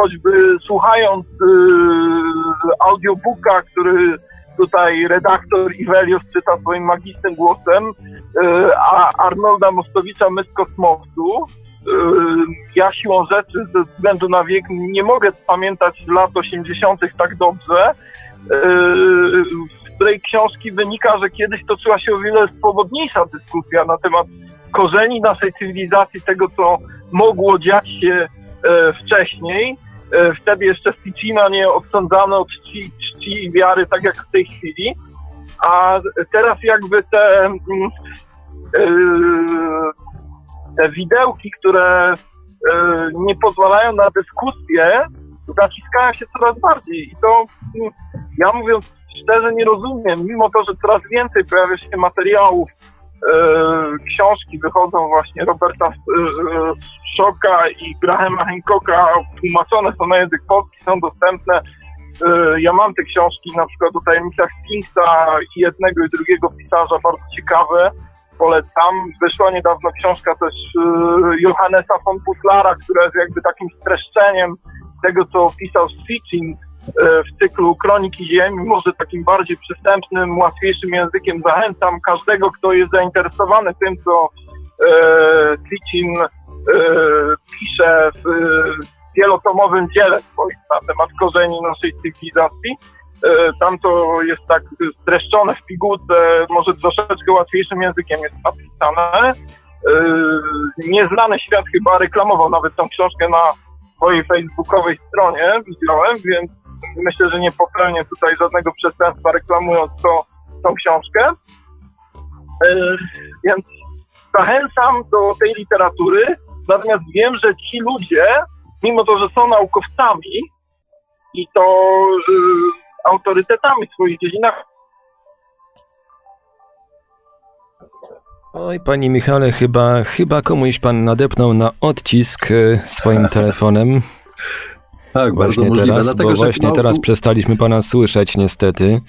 choćby słuchając y, audiobooka, który tutaj redaktor Iwelios czyta swoim magicznym głosem, y, a Arnolda Mostowicza My z kosmosu, y, ja siłą rzeczy ze względu na wiek nie mogę pamiętać lat 80. tak dobrze, z której książki wynika, że kiedyś toczyła się o wiele swobodniejsza dyskusja na temat korzeni naszej cywilizacji, tego co mogło dziać się wcześniej. E, wtedy jeszcze Ficina nie odsądzano od czci, czci i wiary, tak jak w tej chwili. A teraz jakby te, mm, e, te widełki, które e, nie pozwalają na dyskusję, zaciskają się coraz bardziej. I to mm, ja mówiąc szczerze nie rozumiem, mimo to, że coraz więcej pojawia się materiałów książki wychodzą właśnie Roberta e, Szoka i Grahama Hancocka, tłumaczone są na język polski, są dostępne. E, ja mam te książki, na przykład o tajemnicach i jednego i drugiego pisarza, bardzo ciekawe. Polecam. Wyszła niedawno książka też Johannesa von Putlara, która jest jakby takim streszczeniem tego, co pisał Sitchin E, w cyklu Kroniki Ziemi, może takim bardziej przystępnym, łatwiejszym językiem zachęcam każdego, kto jest zainteresowany tym, co e, Ticin e, pisze w, w wielotomowym dziele swoim na temat korzeni naszej cywilizacji. Tam to jest tak streszczone w pigułce, może troszeczkę łatwiejszym językiem jest napisane. Nieznany świat chyba reklamował nawet tą książkę na swojej facebookowej stronie, widziałem, więc myślę, że nie popełnię tutaj żadnego przestępstwa reklamując to, tą książkę. Więc zachęcam do tej literatury, natomiast wiem, że ci ludzie, mimo to, że są naukowcami i to y, autorytetami w swoich dziedzinach, Oj, panie Michale, chyba, chyba komuś pan nadepnął na odcisk y, swoim telefonem. Tak, właśnie bardzo możliwe. Teraz, Dlatego, bo właśnie no, teraz przestaliśmy pana słyszeć, niestety.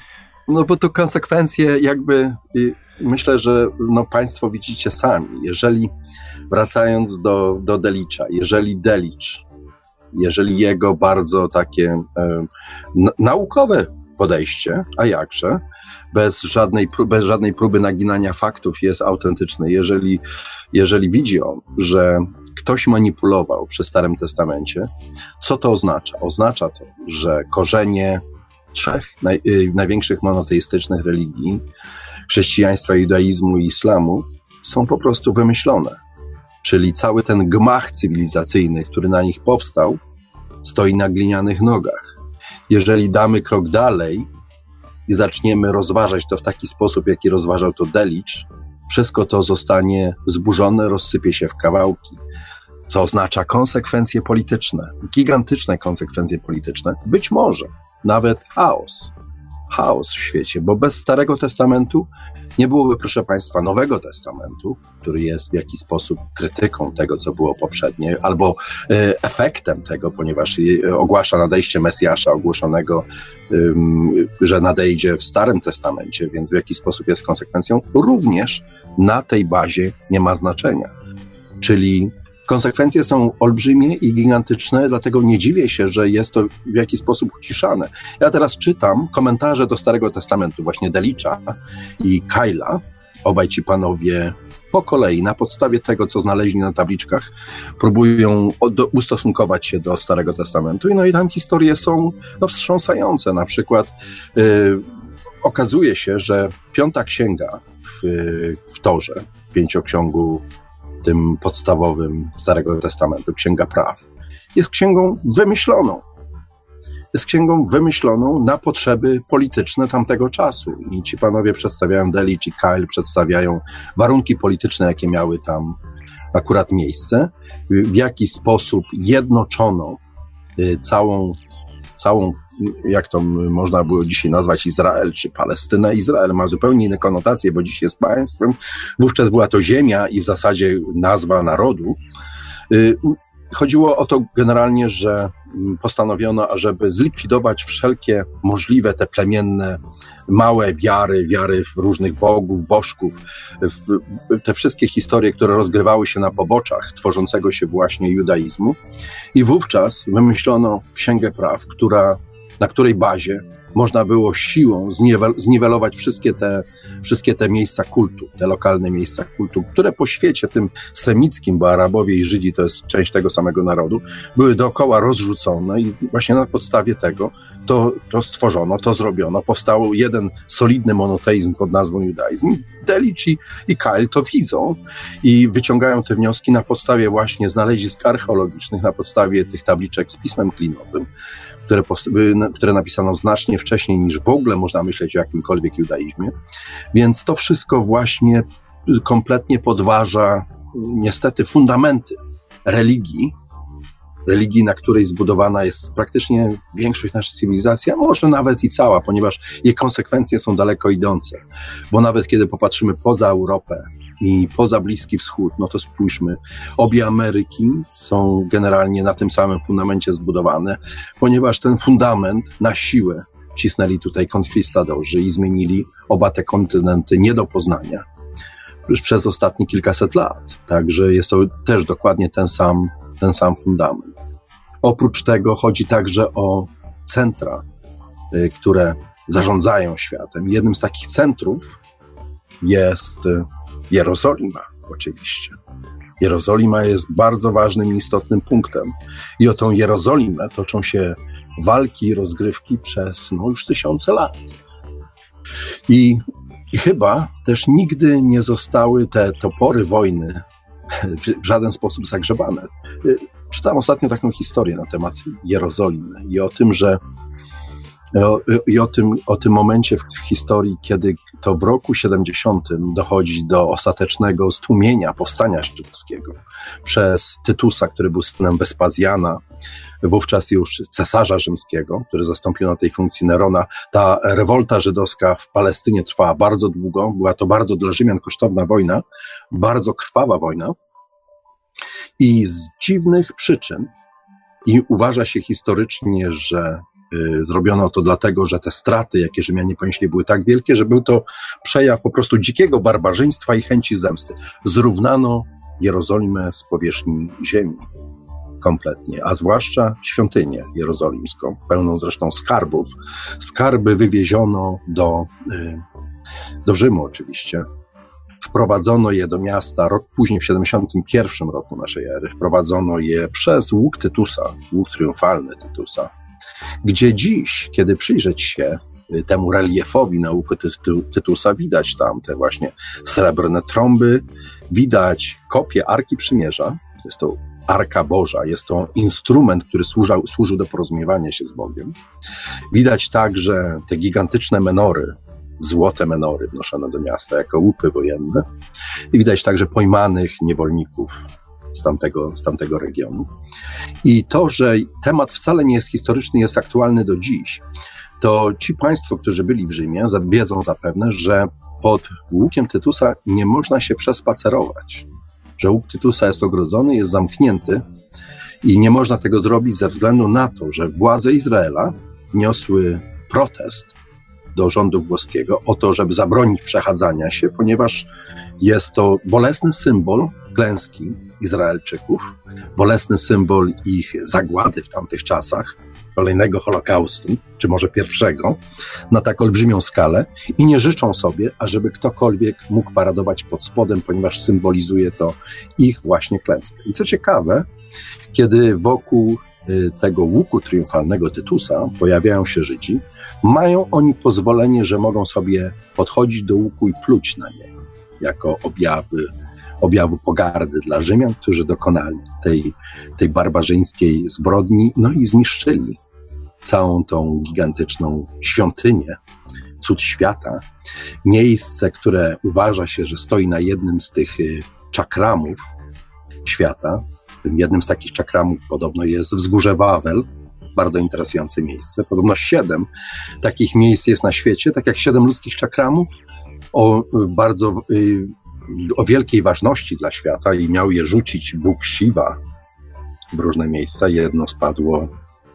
No bo to konsekwencje jakby y, myślę, że no, państwo widzicie sami. Jeżeli wracając do, do Delicza, jeżeli Delicz, jeżeli jego bardzo takie e, naukowe podejście, a jakże, bez żadnej, bez żadnej próby naginania faktów jest autentyczny. Jeżeli, jeżeli widzi on, że ktoś manipulował przy Starym Testamencie, co to oznacza? Oznacza to, że korzenie trzech naj, y, największych monoteistycznych religii chrześcijaństwa, judaizmu i islamu są po prostu wymyślone. Czyli cały ten gmach cywilizacyjny, który na nich powstał, stoi na glinianych nogach. Jeżeli damy krok dalej i zaczniemy rozważać to w taki sposób, jaki rozważał to Delicz, wszystko to zostanie zburzone, rozsypie się w kawałki, co oznacza konsekwencje polityczne, gigantyczne konsekwencje polityczne, być może nawet chaos. Chaos w świecie, bo bez Starego Testamentu nie byłoby, proszę Państwa, Nowego Testamentu, który jest w jakiś sposób krytyką tego, co było poprzednie, albo e, efektem tego, ponieważ ogłasza nadejście Mesjasza, ogłoszonego, że nadejdzie w Starym Testamencie, więc w jakiś sposób jest konsekwencją, również na tej bazie nie ma znaczenia. Czyli Konsekwencje są olbrzymie i gigantyczne, dlatego nie dziwię się, że jest to w jakiś sposób uciszane. Ja teraz czytam komentarze do Starego Testamentu, właśnie Delicza i Kaila. Obaj ci panowie po kolei, na podstawie tego, co znaleźli na tabliczkach, próbują ustosunkować się do Starego Testamentu. No i tam historie są no, wstrząsające. Na przykład yy, okazuje się, że piąta księga w, w Torze, pięcioksiągu tym podstawowym Starego Testamentu, Księga Praw, jest księgą wymyśloną. Jest księgą wymyśloną na potrzeby polityczne tamtego czasu. I ci panowie przedstawiają, Delicz i Kyle przedstawiają warunki polityczne, jakie miały tam akurat miejsce, w jaki sposób jednoczono y, całą, całą jak to można było dzisiaj nazwać, Izrael czy Palestynę. Izrael ma zupełnie inne konotacje, bo dziś jest państwem. Wówczas była to ziemia i w zasadzie nazwa narodu. Y, chodziło o to generalnie, że postanowiono, ażeby zlikwidować wszelkie możliwe te plemienne, małe wiary, wiary w różnych bogów, bożków, w te wszystkie historie, które rozgrywały się na poboczach tworzącego się właśnie judaizmu. I wówczas wymyślono Księgę Praw, która na której bazie można było siłą zniwelować wszystkie te, wszystkie te miejsca kultu, te lokalne miejsca kultu, które po świecie tym semickim, bo Arabowie i Żydzi to jest część tego samego narodu, były dookoła rozrzucone i właśnie na podstawie tego to, to stworzono, to zrobiono. Powstał jeden solidny monoteizm pod nazwą judaizm. Delic i, i Kyle to widzą i wyciągają te wnioski na podstawie właśnie znalezisk archeologicznych, na podstawie tych tabliczek z pismem klinowym które, które napisano znacznie wcześniej niż w ogóle można myśleć o jakimkolwiek judaizmie. Więc to wszystko właśnie kompletnie podważa niestety fundamenty religii, religii, na której zbudowana jest praktycznie większość naszej cywilizacji, a może nawet i cała, ponieważ jej konsekwencje są daleko idące. Bo nawet kiedy popatrzymy poza Europę, i poza Bliski Wschód, no to spójrzmy, obie Ameryki są generalnie na tym samym fundamencie zbudowane, ponieważ ten fundament na siłę cisnęli tutaj konkwistadarzy i zmienili oba te kontynenty nie do poznania już przez ostatnie kilkaset lat. Także jest to też dokładnie ten sam, ten sam fundament. Oprócz tego chodzi także o centra, y, które zarządzają światem. Jednym z takich centrów jest y, Jerozolima oczywiście. Jerozolima jest bardzo ważnym i istotnym punktem. I o tą Jerozolimę toczą się walki i rozgrywki przez no, już tysiące lat. I, I chyba też nigdy nie zostały te topory wojny w, żaden sposób zagrzebane. Czytałem ostatnio taką historię na temat Jerozolimy i o tym, że i o tym, o tym momencie w, historii, kiedy to w roku 70 dochodzi do ostatecznego stłumienia powstania żydowskiego przez Tytusa, który był synem Wespazjana, wówczas już cesarza rzymskiego, który zastąpił na tej funkcji Nerona. Ta rewolta żydowska w Palestynie trwała bardzo długo, była to bardzo dla Rzymian kosztowna wojna, bardzo krwawa wojna i z dziwnych przyczyn i uważa się historycznie, że zrobiono to dlatego, że te straty, jakie Rzymianie ponieśli, były tak wielkie, że był to przejaw po prostu dzikiego barbarzyństwa i chęci zemsty. Zrównano Jerozolimę z powierzchni ziemi kompletnie, a zwłaszcza świątynię jerozolimską, pełną zresztą skarbów. Skarby wywieziono do, y, do Rzymu oczywiście. Wprowadzono je do miasta rok później, w 71 roku naszej ery. Wprowadzono je przez łuk Tytusa, łuk triumfalny Tytusa, gdzie dziś, kiedy przyjrzeć się temu reliefowi nauki Tytusa, widać tam te właśnie srebrne trąby, widać kopię Arki Przymierza, jest to Arka Boża, jest to instrument, który służył, służył do porozumiewania się z Bogiem. Widać także te gigantyczne menory, złote menory wnoszone do miasta jako łupy wojenne. I widać także pojmanych niewolników z tamtego, z tamtego regionu. I to, że temat wcale nie jest historyczny, jest aktualny do dziś, to ci Państwo, którzy byli w Rzymie, wiedzą zapewne, że pod łukiem Tytusa nie można się przespacerować. Że łuk Tytusa jest ogrodzony, jest zamknięty i nie można tego zrobić ze względu na to, że władze Izraela niosły protest do rządu włoskiego o to, żeby zabronić przechadzania się, ponieważ jest to bolesny symbol klęski Izraelczyków, bolesny symbol ich zagłady w tamtych czasach, kolejnego Holokaustu, czy może pierwszego, na tak olbrzymią skalę i nie życzą sobie, ażeby ktokolwiek mógł paradować pod spodem, ponieważ symbolizuje to ich właśnie klęskę. I co ciekawe, kiedy wokół y, tego łuku triumfalnego Tytusa pojawiają się Żydzi, mają oni pozwolenie, że mogą sobie podchodzić do łuku i pluć na niego, jako objawy objawu pogardy dla Rzymian, którzy dokonali tej, tej barbarzyńskiej zbrodni, no i zniszczyli całą tą gigantyczną świątynię, cud świata, miejsce, które uważa się, że stoi na jednym z tych y, czakramów świata. Jednym z takich czakramów podobno jest wzgórze Wawel, bardzo interesujące miejsce. Podobno siedem takich miejsc jest na świecie, tak jak siedem ludzkich czakramów, o bardzo y, o wielkiej ważności dla świata i miał je rzucić Bóg Siwa w różne miejsca. Jedno spadło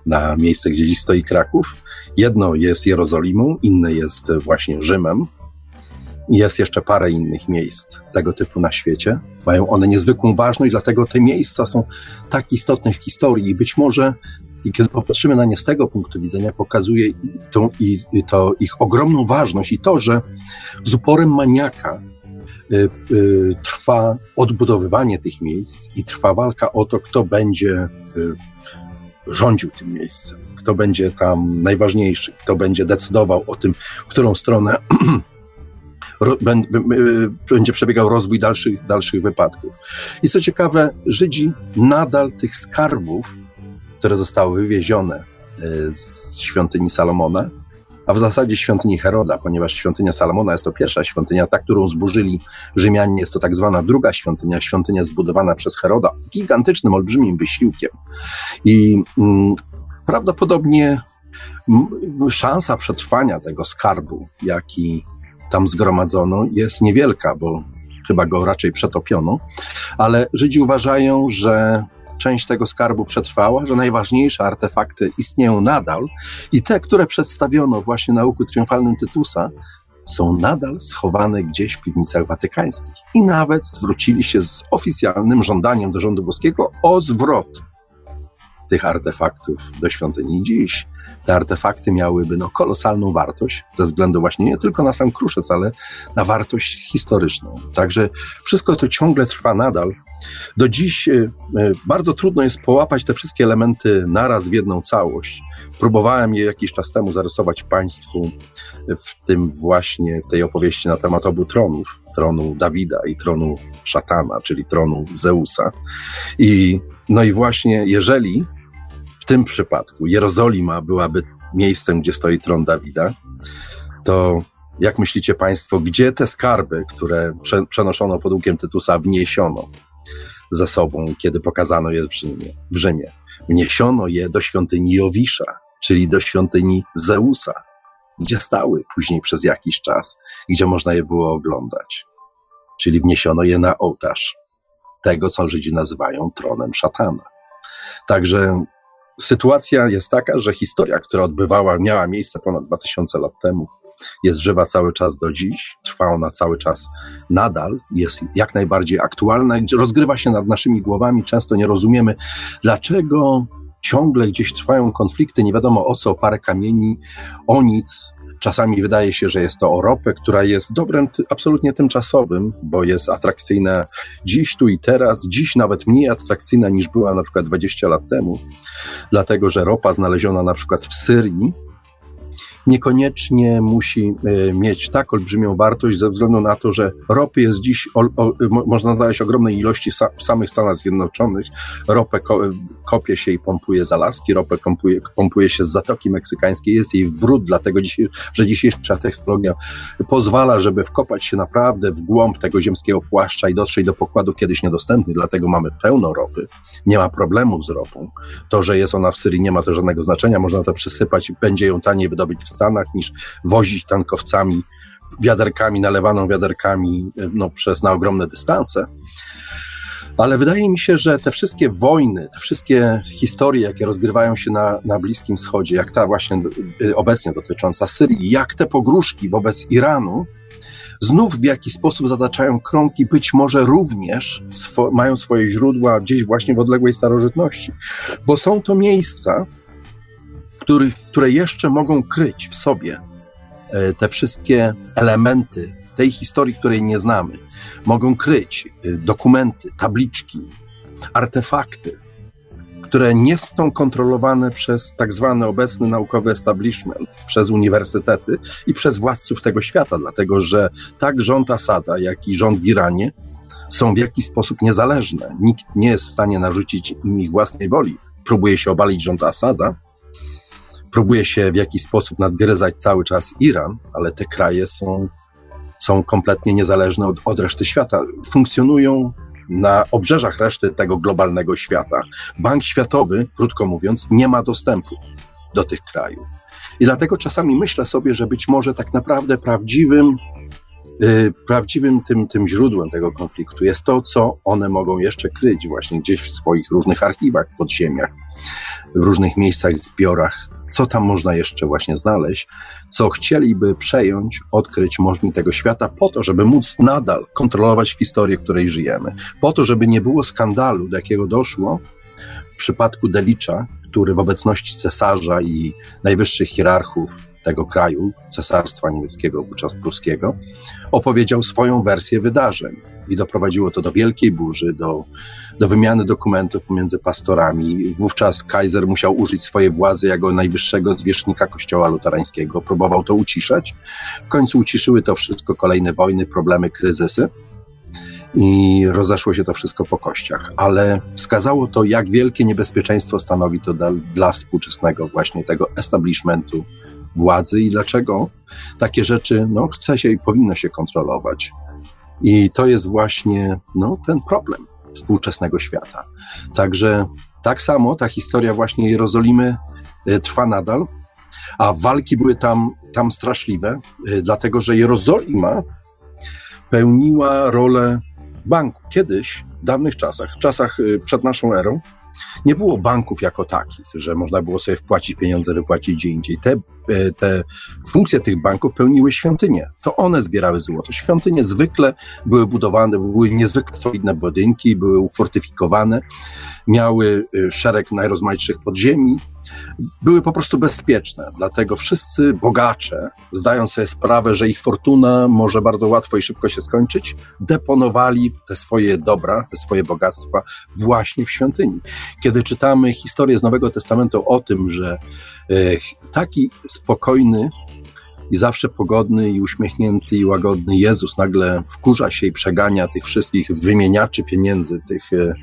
na miejsce, gdzie dziś stoi Kraków. Jedno jest Jerozolimą, inne jest właśnie Rzymem. Jest jeszcze parę innych miejsc tego typu na świecie. Mają one niezwykłą ważność, dlatego te miejsca są tak istotne w historii i być może i kiedy popatrzymy na nie z tego punktu widzenia, pokazuje tą, i, to ich ogromną ważność i to, że z uporem maniaka trwa odbudowywanie tych miejsc i trwa walka o to, kto będzie y, rządził tym miejscem, kto będzie tam najważniejszy, kto będzie decydował o tym, w którą stronę będzie przebiegał rozwój dalszych, dalszych wypadków. I co ciekawe, Żydzi nadal tych skarbów, które zostały wywiezione z świątyni Salomona, a w zasadzie świątyni Heroda, ponieważ świątynia Salomona jest to pierwsza świątynia, ta, którą zburzyli Rzymianie, jest to tak zwana druga świątynia, świątynia zbudowana przez Heroda gigantycznym, olbrzymim wysiłkiem. I mm, prawdopodobnie szansa przetrwania tego skarbu, jaki tam zgromadzono, jest niewielka, bo chyba go raczej przetopiono, ale Żydzi uważają, że część tego skarbu przetrwała, że najważniejsze artefakty istnieją nadal i te, które przedstawiono właśnie na łuku triumfalnym Tytusa, są nadal schowane gdzieś w piwnicach watykańskich. I nawet zwrócili się z oficjalnym żądaniem do rządu włoskiego o zwrot tych artefaktów do świątyni. Dziś te artefakty miałyby no, kolosalną wartość, ze względu właśnie nie tylko na sam kruszec, ale na wartość historyczną. Także wszystko to ciągle trwa nadal. Do dziś y, y, bardzo trudno jest połapać te wszystkie elementy naraz w jedną całość. Próbowałem je jakiś czas temu zarysować Państwu w tym właśnie, w tej opowieści na temat obu tronów, tronu Dawida i tronu szatana, czyli tronu Zeusa. I no i właśnie jeżeli tym przypadku Jerozolima byłaby miejscem, gdzie stoi tron Dawida, to jak myślicie Państwo, gdzie te skarby, które przenoszono pod łukiem Tytusa, wniesiono ze sobą, kiedy pokazano je w Rzymie? W Rzymie? Wniesiono je do świątyni Jowisza, czyli do świątyni Zeusa, gdzie stały później przez jakiś czas, gdzie można je było oglądać. Czyli wniesiono je na ołtarz tego, co Żydzi nazywają tronem szatana. Także sytuacja jest taka, że historia, która odbywała, miała miejsce ponad 2000 lat temu, jest żywa cały czas do dziś, trwa ona cały czas nadal, jest jak najbardziej aktualna, rozgrywa się nad naszymi głowami. Często nie rozumiemy, dlaczego ciągle gdzieś trwają konflikty, nie wiadomo o co, parę kamieni, o nic. Czasami wydaje się, że jest to o która jest dobrem absolutnie tymczasowym, bo jest atrakcyjna dziś, tu i teraz, dziś nawet mniej atrakcyjna niż była na przykład 20 lat temu, dlatego że ropa znaleziona na przykład w Syrii niekoniecznie musi e, mieć tak olbrzymią wartość ze względu na to, że ropy jest dziś, o, o, można znaleźć ogromne ilości w samych Stanach Zjednoczonych. Ropę ko, kopie się i pompuje z Alaski, ropę pompuje, pompuje się z Zatoki Meksykańskiej, jest jej w brud, dlatego dzisiaj, że dzisiejsza technologia pozwala, żeby wkopać się naprawdę w głąb tego ziemskiego płaszcza i dotrzeć do pokładów kiedyś niedostępnych, dlatego mamy pełno ropy. Nie ma problemu z ropą. To, że jest ona w Syrii nie ma to żadnego znaczenia, można to przysypać i będzie ją taniej wydobyć w Stanach niż wozić tankowcami, wiaderkami, nalewaną wiaderkami no, przez na ogromne dystanse. Ale wydaje mi się, że te wszystkie wojny, te wszystkie historie, jakie rozgrywają się na, na Bliskim Wschodzie, jak ta właśnie y, obecnie dotycząca Syrii, jak te pogróżki wobec Iranu, znów w jakiś sposób zataczają krągi, być może również swo mają swoje źródła gdzieś właśnie w odległej starożytności, bo są to miejsca, których, które jeszcze mogą kryć w sobie e, te wszystkie elementy tej historii, której nie znamy. Mogą kryć e, dokumenty, tabliczki, artefakty, które nie są kontrolowane przez tak zwany obecny naukowy establishment, przez uniwersytety i przez władców tego świata, dlatego że tak rząd Asada, jak i rząd w Iranie są w jakiś sposób niezależne. Nikt nie jest w stanie narzucić im ich własnej woli. Próbuje się obalić rząd Asada, próbuje się w jakiś sposób nadgryzać cały czas Iran, ale te kraje są, są kompletnie niezależne od, od reszty świata. Funkcjonują na obrzeżach reszty tego globalnego świata. Bank Światowy, krótko mówiąc, nie ma dostępu do tych krajów. I dlatego czasami myślę sobie, że być może tak naprawdę prawdziwym, yy, prawdziwym tym, tym źródłem tego konfliktu jest to, co one mogą jeszcze kryć właśnie gdzieś w swoich różnych archiwach, podziemiach, w różnych miejscach, zbiorach co tam można jeszcze właśnie znaleźć, co chcieliby przejąć, odkryć możni tego świata, po to, żeby móc nadal kontrolować historię, w której żyjemy, po to, żeby nie było skandalu, do jakiego doszło w przypadku Delicza, który w obecności cesarza i najwyższych hierarchów tego kraju, cesarstwa niemieckiego, wówczas pruskiego, opowiedział swoją wersję wydarzeń i doprowadziło to do wielkiej burzy, do, do wymiany dokumentów pomiędzy pastorami. Wówczas Kaiser musiał użyć swojej władzy jako najwyższego zwierzchnika kościoła luterańskiego. Próbował to uciszać. W końcu uciszyły to wszystko kolejne wojny, problemy, kryzysy i rozeszło się to wszystko po kościach, ale wskazało to, jak wielkie niebezpieczeństwo stanowi to dla, dla współczesnego właśnie tego establishmentu władzy i dlaczego takie rzeczy no, chce się i powinno się kontrolować. I to jest właśnie no, ten problem współczesnego świata. Także tak samo ta historia właśnie Jerozolimy y, trwa nadal, a walki były tam, tam straszliwe, y, dlatego że Jerozolima pełniła rolę banku. Kiedyś, w dawnych czasach, w czasach y, przed naszą erą, nie było banków jako takich, że można było sobie wpłacić pieniądze, wypłacić gdzie indziej. Te e, te funkcje tych banków pełniły świątynie. To one zbierały złoto. Świątynie zwykle były budowane, były niezwykle solidne budynki, były ufortyfikowane, miały e, szereg najrozmaitszych podziemi, były po prostu bezpieczne. Dlatego wszyscy bogacze, zdając sobie sprawę, że ich fortuna może bardzo łatwo i szybko się skończyć, deponowali te swoje dobra, te swoje bogactwa właśnie w świątyni. Kiedy czytamy historię z Nowego Testamentu o tym, że e, taki spokojny i zawsze pogodny i uśmiechnięty i łagodny Jezus nagle wkurza się i przegania tych wszystkich wymieniaczy pieniędzy, tych e,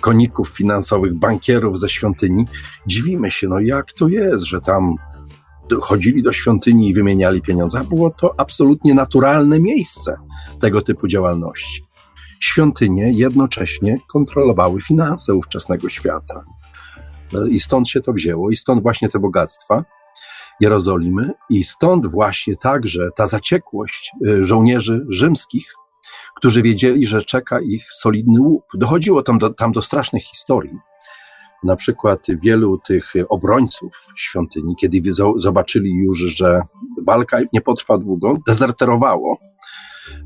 koników finansowych, bankierów ze świątyni. Dziwimy się, no jak to jest, że tam chodzili do świątyni i wymieniali pieniądze. Było to absolutnie naturalne miejsce tego typu działalności. Świątynie jednocześnie kontrolowały finanse ówczesnego świata. I stąd się to wzięło, i stąd właśnie te bogactwa. Jerozolimy i stąd właśnie także ta zaciekłość y, żołnierzy rzymskich, którzy wiedzieli, że czeka ich solidny łup. Dochodziło tam do, tam do strasznych historii. Na przykład wielu tych obrońców świątyni, kiedy zobaczyli już, że walka nie potrwa długo, dezerterowało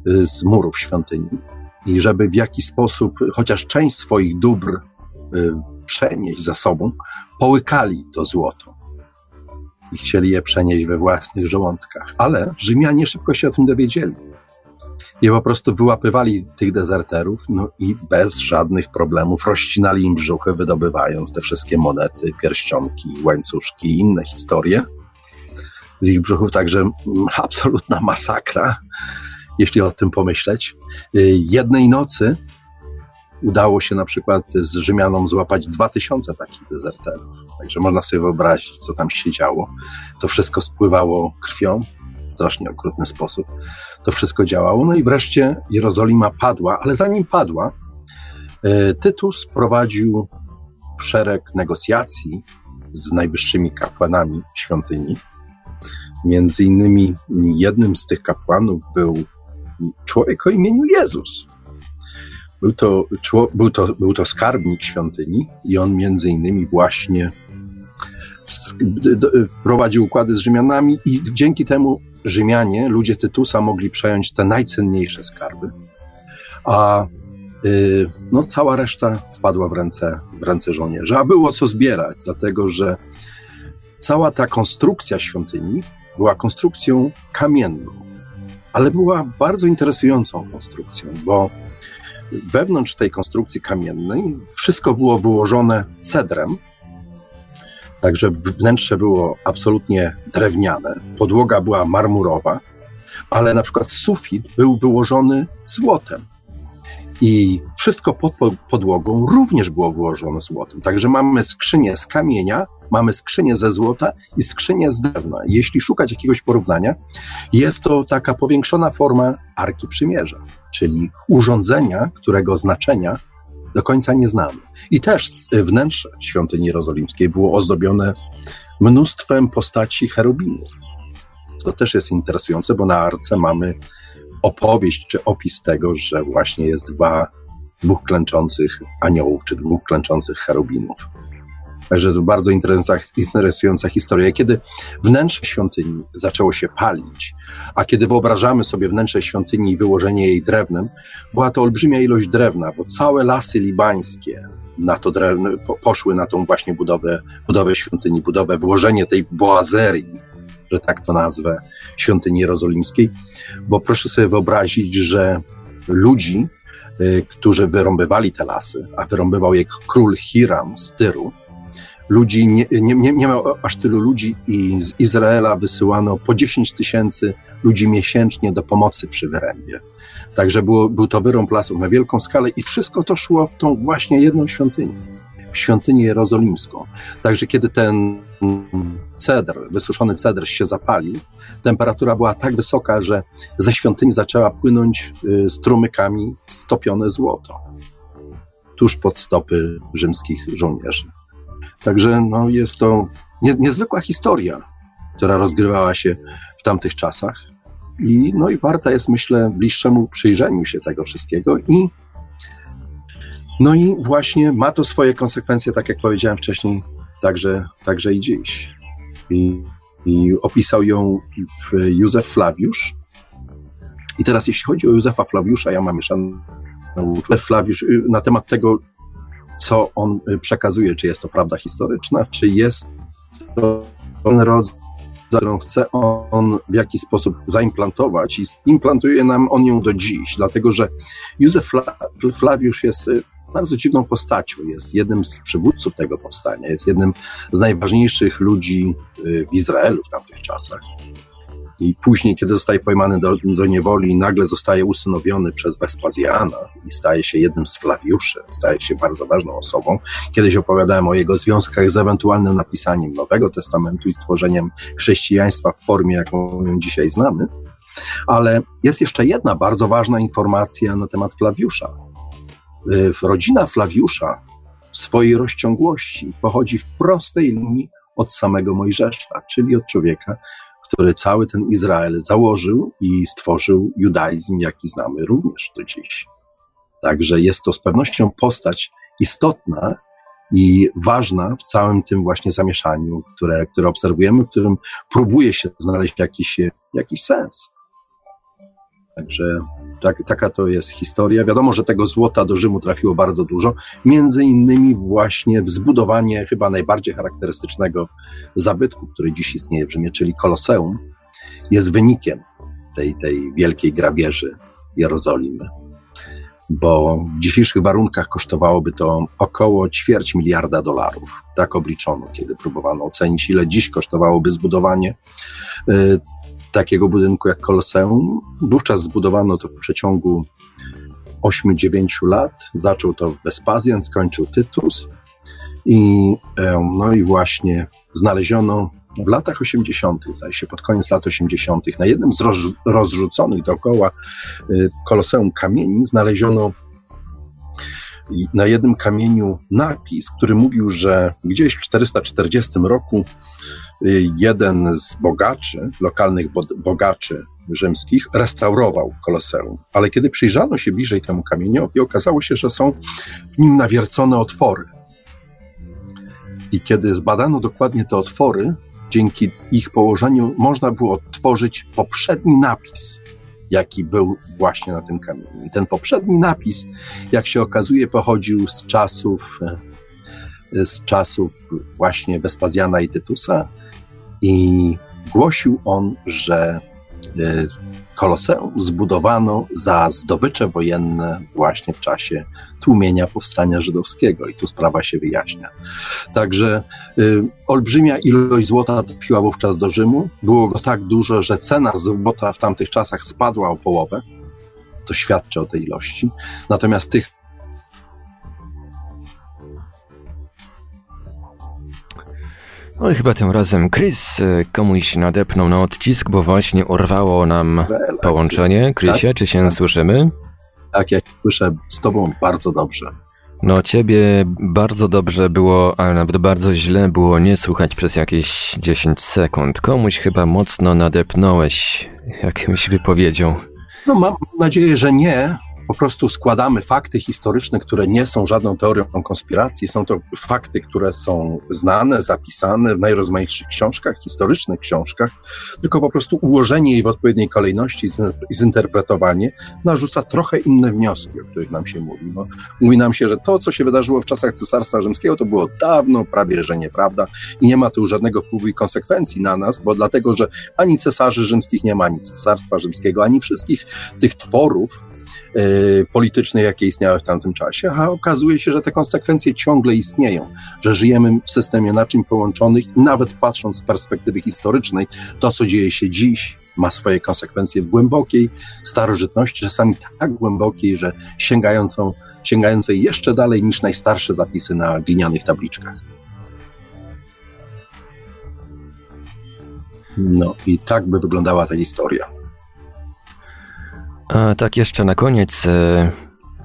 y, z murów świątyni. I żeby w jakiś sposób chociaż część swoich dóbr przenieść za sobą, połykali to złoto i chcieli je przenieść we własnych żołądkach. Ale Rzymianie szybko się o tym dowiedzieli. I po prostu wyłapywali tych dezerterów no i bez żadnych problemów rozcinali im brzuchy, wydobywając te wszystkie monety, pierścionki, łańcuszki i inne historie. Z ich brzuchów także absolutna masakra, jeśli o tym pomyśleć. Y, jednej nocy udało się na przykład z Rzymianom złapać dwa tysiące takich dezerterów. Także można sobie wyobrazić, co tam się działo. To wszystko spływało krwią w strasznie okrutny sposób. To wszystko działało. No i wreszcie Jerozolima padła, ale zanim padła, e, Tytus prowadził szereg negocjacji z najwyższymi kapłanami świątyni. Między innymi jednym z tych kapłanów był człowiek o imieniu Jezus. Był to, był to, był to skarbnik świątyni i on między innymi właśnie prowadził układy z Rzymianami i dzięki temu Rzymianie, ludzie Tytusa, mogli przejąć te najcenniejsze skarby, a y, no, cała reszta wpadła w ręce, w ręce żołnierzy. A było co zbierać, dlatego że cała ta konstrukcja świątyni była konstrukcją kamienną, ale była bardzo interesującą konstrukcją, bo wewnątrz tej konstrukcji kamiennej wszystko było wyłożone cedrem, Także wnętrze było absolutnie drewniane, podłoga była marmurowa, ale na przykład sufit był wyłożony złotem. I wszystko pod podłogą również było wyłożone złotem. Także mamy skrzynię z kamienia, mamy skrzynię ze złota i skrzynię z drewna. Jeśli szukać jakiegoś porównania, jest to taka powiększona forma Arki Przymierza, czyli urządzenia, którego znaczenia do końca nie znamy. I też wnętrze świątyni jerozolimskiej było ozdobione mnóstwem postaci cherubinów. To też jest interesujące, bo na arce mamy opowieść czy opis tego, że właśnie jest dwa, dwóch klęczących aniołów czy dwóch klęczących cherubinów. Także to bardzo interesująca historia. Kiedy wnętrze świątyni zaczęło się palić, a kiedy wyobrażamy sobie wnętrze świątyni i wyłożenie jej drewnem, była to olbrzymia ilość drewna, bo całe lasy libańskie na to drewno, poszły na tą właśnie budowę, budowę świątyni, budowę, włożenie tej boazerii, że tak to nazwę, świątyni jerozolimskiej, bo proszę sobie wyobrazić, że ludzi, y, którzy wyrąbywali te lasy, a wyrąbywał je król Hiram z Tyru, ludzi, nie, nie, nie, nie miał aż tylu ludzi i z Izraela wysyłano po 10 tysięcy ludzi miesięcznie do pomocy przy wyrębie. Także było, był to wyrąb lasów na wielką skalę i wszystko to szło w tą właśnie jedną świątynię, w świątynię jerozolimską. Także kiedy ten cedr, wysuszony cedr się zapalił, temperatura była tak wysoka, że ze świątyni zaczęła płynąć y, strumykami stopione złoto tuż pod stopy rzymskich żołnierzy. Także no, jest to nie, niezwykła historia, która rozgrywała się w tamtych czasach. I, no i warta jest, myślę, bliższemu przyjrzeniu się tego wszystkiego i no i właśnie ma to swoje konsekwencje, tak jak powiedziałem wcześniej, także, także i dziś. I i opisał ją Józef Flawiusz. I teraz jeśli chodzi o Józefa Flawiusza, ja mam uczucie. Flawiusz y, na temat tego, co on y, przekazuje, czy jest to prawda historyczna, czy jest to ten rodzaj, którą chce on w jakiś sposób zaimplantować i implantuje nam on ją do dziś, dlatego że Józef Flawiusz jest y, bardzo dziwną postacią. Jest jednym z przywódców tego powstania, jest jednym z najważniejszych ludzi w Izraelu w tamtych czasach i później, kiedy zostaje pojmany do, do niewoli, nagle zostaje usynowiony przez Wespazjana i staje się jednym z Flawiuszy, staje się bardzo ważną osobą. Kiedyś opowiadałem o jego związkach z ewentualnym napisaniem Nowego Testamentu i stworzeniem chrześcijaństwa w formie, jaką ją dzisiaj znamy. Ale jest jeszcze jedna bardzo ważna informacja na temat Flawiusza. Y, rodzina Flawiusza w swojej rozciągłości pochodzi w prostej linii od samego Mojżesza, czyli od człowieka, który cały ten Izrael założył i stworzył judaizm, jaki znamy również do dziś. Także jest to z pewnością postać istotna i ważna w całym tym właśnie zamieszaniu, które, które obserwujemy, w którym próbuje się znaleźć jakiś, jakiś sens. Także tak, taka to jest historia. Wiadomo, że tego złota do Rzymu trafiło bardzo dużo, między innymi właśnie w zbudowanie chyba najbardziej charakterystycznego zabytku, który dziś istnieje w Rzymie, czyli Koloseum, jest wynikiem tej, tej wielkiej grabieży Jerozolimy. Bo w dzisiejszych warunkach kosztowałoby to około ćwierć miliarda dolarów. Tak obliczono, kiedy próbowano ocenić, ile dziś kosztowałoby zbudowanie y, takiego budynku jak Koloseum. Wówczas zbudowano to w przeciągu 8-9 lat. Zaczął to Wespazjan, skończył Tytus. I, no i właśnie znaleziono w latach 80., zdaje się pod koniec lat 80., na jednym z roz, rozrzuconych dookoła y, Koloseum kamieni znaleziono na jednym kamieniu napis, który mówił, że gdzieś w 440 roku y, jeden z bogaczy, lokalnych bogaczy rzymskich, restaurował Koloseum. Ale kiedy przyjrzano się bliżej temu kamieniowi, okazało się, że są w nim nawiercone otwory. I kiedy zbadano dokładnie te otwory, dzięki ich położeniu można było odtworzyć poprzedni napis, jaki był właśnie na tym kamieniu. I ten poprzedni napis, jak się okazuje, pochodził z czasów, e, z czasów właśnie Wespazjana i Tytusa i głosił on, że e, Koloseum zbudowano za zdobycze wojenne właśnie w czasie tłumienia powstania żydowskiego i tu sprawa się wyjaśnia. Także y, olbrzymia ilość złota trafiła wówczas do Rzymu. Było go tak dużo, że cena złota w tamtych czasach spadła o połowę. To świadczy o tej ilości. Natomiast tych No i chyba tym razem Chris e, komuś nadepnął na odcisk, bo właśnie urwało nam połączenie. Chrisie, tak? czy się słyszymy? Tak, jak słyszę z tobą bardzo dobrze. No, ciebie bardzo dobrze było, ale nawet bardzo źle było nie słuchać przez jakieś 10 sekund. Komuś chyba mocno nadepnąłeś jakąś wypowiedzią. No, mam nadzieję, że nie, po prostu składamy fakty historyczne, które nie są żadną teorią konspiracji. Są to fakty, które są znane, zapisane w najrozmaitszych książkach, historycznych książkach, tylko po prostu ułożenie jej w odpowiedniej kolejności i zinterpretowanie narzuca trochę inne wnioski, o których nam się mówi. No, mówi nam się, że to, co się wydarzyło w czasach Cesarstwa Rzymskiego, to było dawno, prawie że nieprawda i nie ma tu żadnego wpływu i konsekwencji na nas, bo dlatego, że ani cesarzy rzymskich nie ma, ani Cesarstwa Rzymskiego, ani wszystkich tych tworów, Y, polityczne, jakie istniały w tamtym czasie, a okazuje się, że te konsekwencje ciągle istnieją, że żyjemy w systemie naczyń połączonych nawet patrząc z perspektywy historycznej, to co dzieje się dziś ma swoje konsekwencje w głębokiej starożytności, czasami tak głębokiej, że sięgającą, sięgającej jeszcze dalej niż najstarsze zapisy na glinianych tabliczkach. No i tak by wyglądała ta historia. A tak jeszcze na koniec. E,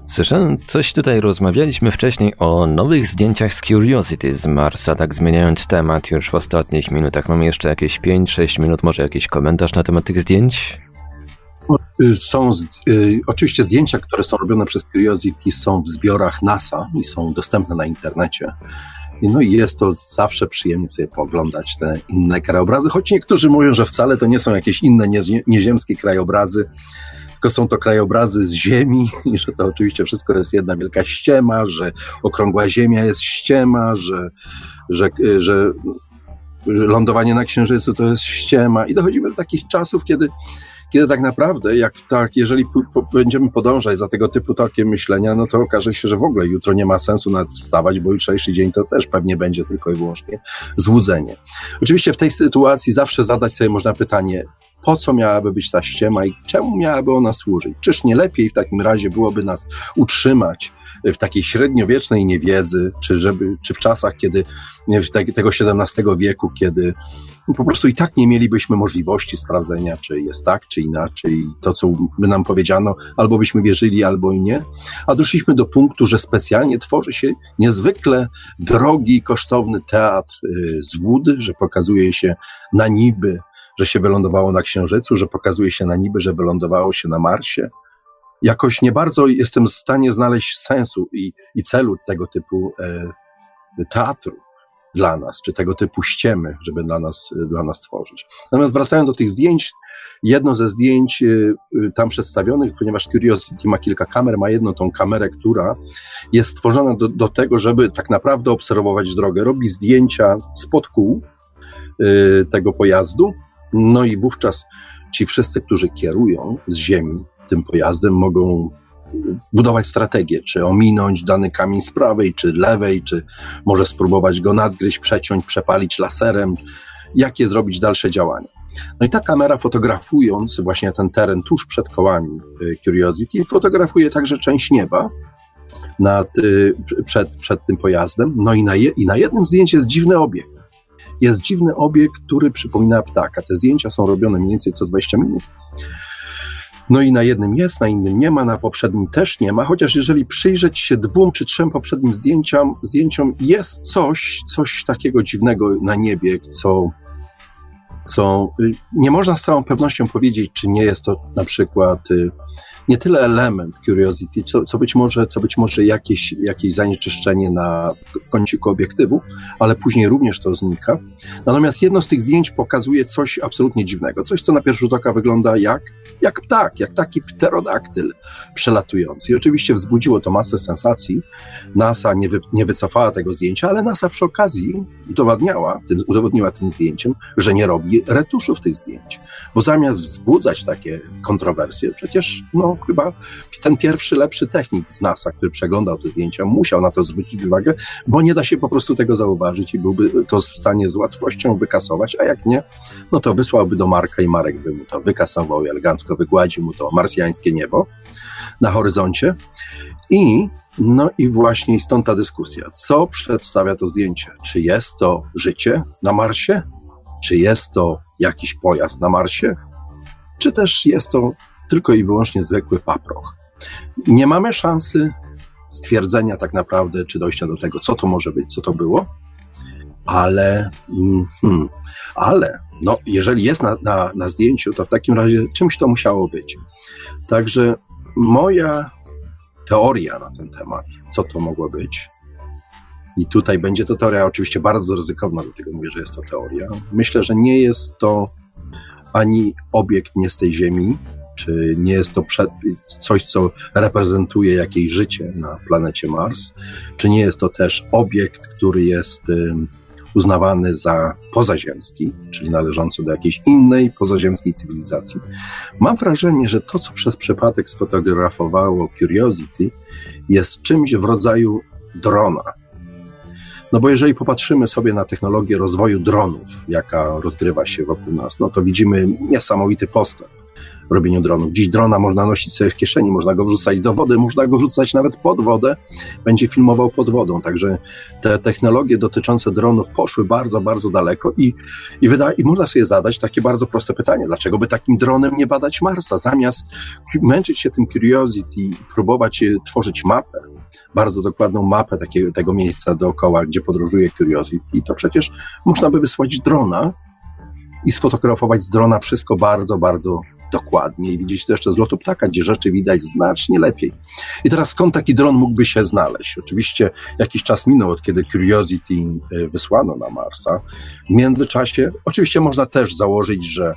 słyszałem coś tutaj, rozmawialiśmy wcześniej o nowych zdjęciach z Curiosity z Marsa, tak zmieniając temat już w ostatnich minutach. Mamy jeszcze jakieś 5-6 minut, może jakiś komentarz na temat tych zdjęć? Y, są y, oczywiście zdjęcia, które są robione przez Curiosity, są w zbiorach NASA i są dostępne na internecie. No i jest to zawsze przyjemnie sobie pooglądać te inne krajobrazy, choć niektórzy mówią, że wcale to nie są jakieś inne nieziemskie krajobrazy, tylko są to krajobrazy z Ziemi że to oczywiście wszystko jest jedna wielka ściema, że okrągła Ziemia jest ściema, że, że, że lądowanie na Księżycu to jest ściema i dochodzimy do takich czasów, kiedy kiedy tak naprawdę, jak tak, jeżeli będziemy podążać za tego typu tokiem myślenia, no to okaże się, że w ogóle jutro nie ma sensu nawet wstawać, bo jutrzejszy dzień to też pewnie będzie tylko i wyłącznie złudzenie. Oczywiście w tej sytuacji zawsze zadać sobie można pytanie, po co miałaby być ta ściema i czemu miałaby ona służyć? Czyż nie lepiej w takim razie byłoby nas utrzymać w takiej średniowiecznej niewiedzy, czy, żeby, czy w czasach, kiedy tego XVII wieku, kiedy po prostu i tak nie mielibyśmy możliwości sprawdzenia, czy jest tak, czy inaczej, to, co by nam powiedziano, albo byśmy wierzyli, albo i nie. A doszliśmy do punktu, że specjalnie tworzy się niezwykle drogi, kosztowny teatr y, złud, że pokazuje się na niby, że się wylądowało na Księżycu, że pokazuje się na niby, że wylądowało się na Marsie. Jakoś nie bardzo jestem w stanie znaleźć sensu i, i celu tego typu e, teatru dla nas, czy tego typu ściemy, żeby dla nas, dla nas tworzyć. Natomiast wracając do tych zdjęć, jedno ze zdjęć y, y, tam przedstawionych, ponieważ Curiosity ma kilka kamer, ma jedną tą kamerę, która jest stworzona do, do tego, żeby tak naprawdę obserwować drogę. Robi zdjęcia spod kół y, tego pojazdu, no i wówczas ci wszyscy, którzy kierują z ziemi tym pojazdem, mogą budować strategię, czy ominąć dany kamień z prawej, czy lewej, czy może spróbować go nadgryźć, przeciąć, przepalić laserem, jakie zrobić dalsze działania. No i ta kamera fotografując właśnie ten teren tuż przed kołami y, Curiosity, fotografuje także część nieba nad, y, przed, przed tym pojazdem. No i na, je, i na jednym zdjęciu jest dziwny obiekt. Jest dziwny obiekt, który przypomina ptaka. Te zdjęcia są robione mniej więcej co 20 minut. No i na jednym jest, na innym nie ma, na poprzednim też nie ma, chociaż jeżeli przyjrzeć się dwóm czy trzem poprzednim zdjęciom, zdjęciom jest coś, coś takiego dziwnego na niebie, co, co y, nie można z całą pewnością powiedzieć, czy nie jest to na przykład y, nie tyle element curiosity, co, co, być może, co być może jakieś, jakieś zanieczyszczenie na kąciku obiektywu, ale później również to znika. Natomiast jedno z tych zdjęć pokazuje coś absolutnie dziwnego, coś, co na pierwszy rzut oka wygląda jak, jak ptak, jak taki pterodaktyl przelatujący. I oczywiście wzbudziło to masę sensacji. NASA nie, wy, nie wycofała tego zdjęcia, ale NASA przy okazji udowadniała tym, udowodniła tym zdjęciem, że nie robi retuszów tych zdjęć. Bo zamiast wzbudzać takie kontrowersje, przecież no, chyba ten pierwszy lepszy technik z NASA, który przeglądał te zdjęcia, musiał na to zwrócić uwagę, bo nie da się po prostu tego zauważyć i byłby to w stanie z łatwością wykasować, a jak nie, no to wysłałby do Marka i Marek by mu to wykasował i elegancko wygładził mu to marsjańskie niebo na horyzoncie. I no i właśnie stąd ta dyskusja. Co przedstawia to zdjęcie? Czy jest to życie na Marsie? Czy jest to jakiś pojazd na Marsie? Czy też jest to tylko i wyłącznie zwykły paproch. Nie mamy szansy stwierdzenia tak naprawdę, czy dojścia do tego, co to może być, co to było, ale, hmm, ale no, jeżeli jest na, na, na zdjęciu, to w takim razie czymś to musiało być. Także moja teoria na ten temat, co to mogło być, i tutaj będzie to teoria oczywiście bardzo ryzykowna, dlatego mówię, że jest to teoria. Myślę, że nie jest to ani obiekt nie z tej Ziemi, czy nie jest to coś, co reprezentuje jakieś życie na planecie Mars, czy nie jest to też obiekt, który jest uznawany za pozaziemski, czyli należący do jakiejś innej pozaziemskiej cywilizacji. Mam wrażenie, że to, co przez przypadek sfotografowało Curiosity, jest czymś w rodzaju drona. No bo jeżeli popatrzymy sobie na technologię rozwoju dronów, jaka rozgrywa się wokół nas, no to widzimy niesamowity postęp robieniu dronów. Dziś drona można nosić sobie w kieszeni, można go wrzucać do wody, można go wrzucać nawet pod wodę, będzie filmował pod wodą. Także te technologie dotyczące dronów poszły bardzo, bardzo daleko i, i, wyda, i można sobie zadać takie bardzo proste pytanie, dlaczego by takim dronem nie badać Marsa, zamiast męczyć się tym Curiosity i próbować tworzyć mapę, bardzo dokładną mapę takiego, tego miejsca dookoła, gdzie podróżuje Curiosity, to przecież można by wysłać drona i sfotografować z drona wszystko bardzo, bardzo dokładnie i widzieć to jeszcze z lotu ptaka, gdzie rzeczy widać znacznie lepiej. I teraz skąd taki dron mógłby się znaleźć? Oczywiście jakiś czas minął, od kiedy Curiosity y, wysłano na Marsa. W międzyczasie oczywiście można też założyć, że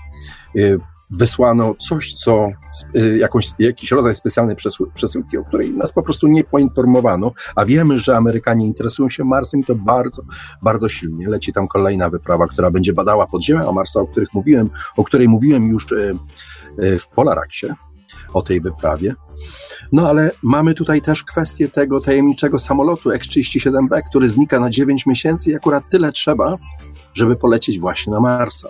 y, wysłano coś, co, y, jakąś, jakiś rodzaj specjalnej przesyłki, o której nas po prostu nie poinformowano, a wiemy, że Amerykanie interesują się Marsem i to bardzo, bardzo silnie. Leci tam kolejna wyprawa, która będzie badała podziemia Marsa, o których mówiłem, o której mówiłem już w Polaraksie, o tej wyprawie. No ale mamy tutaj też kwestię tego tajemniczego samolotu X-37B, który znika na 9 miesięcy i akurat tyle trzeba, żeby polecieć właśnie na Marsa.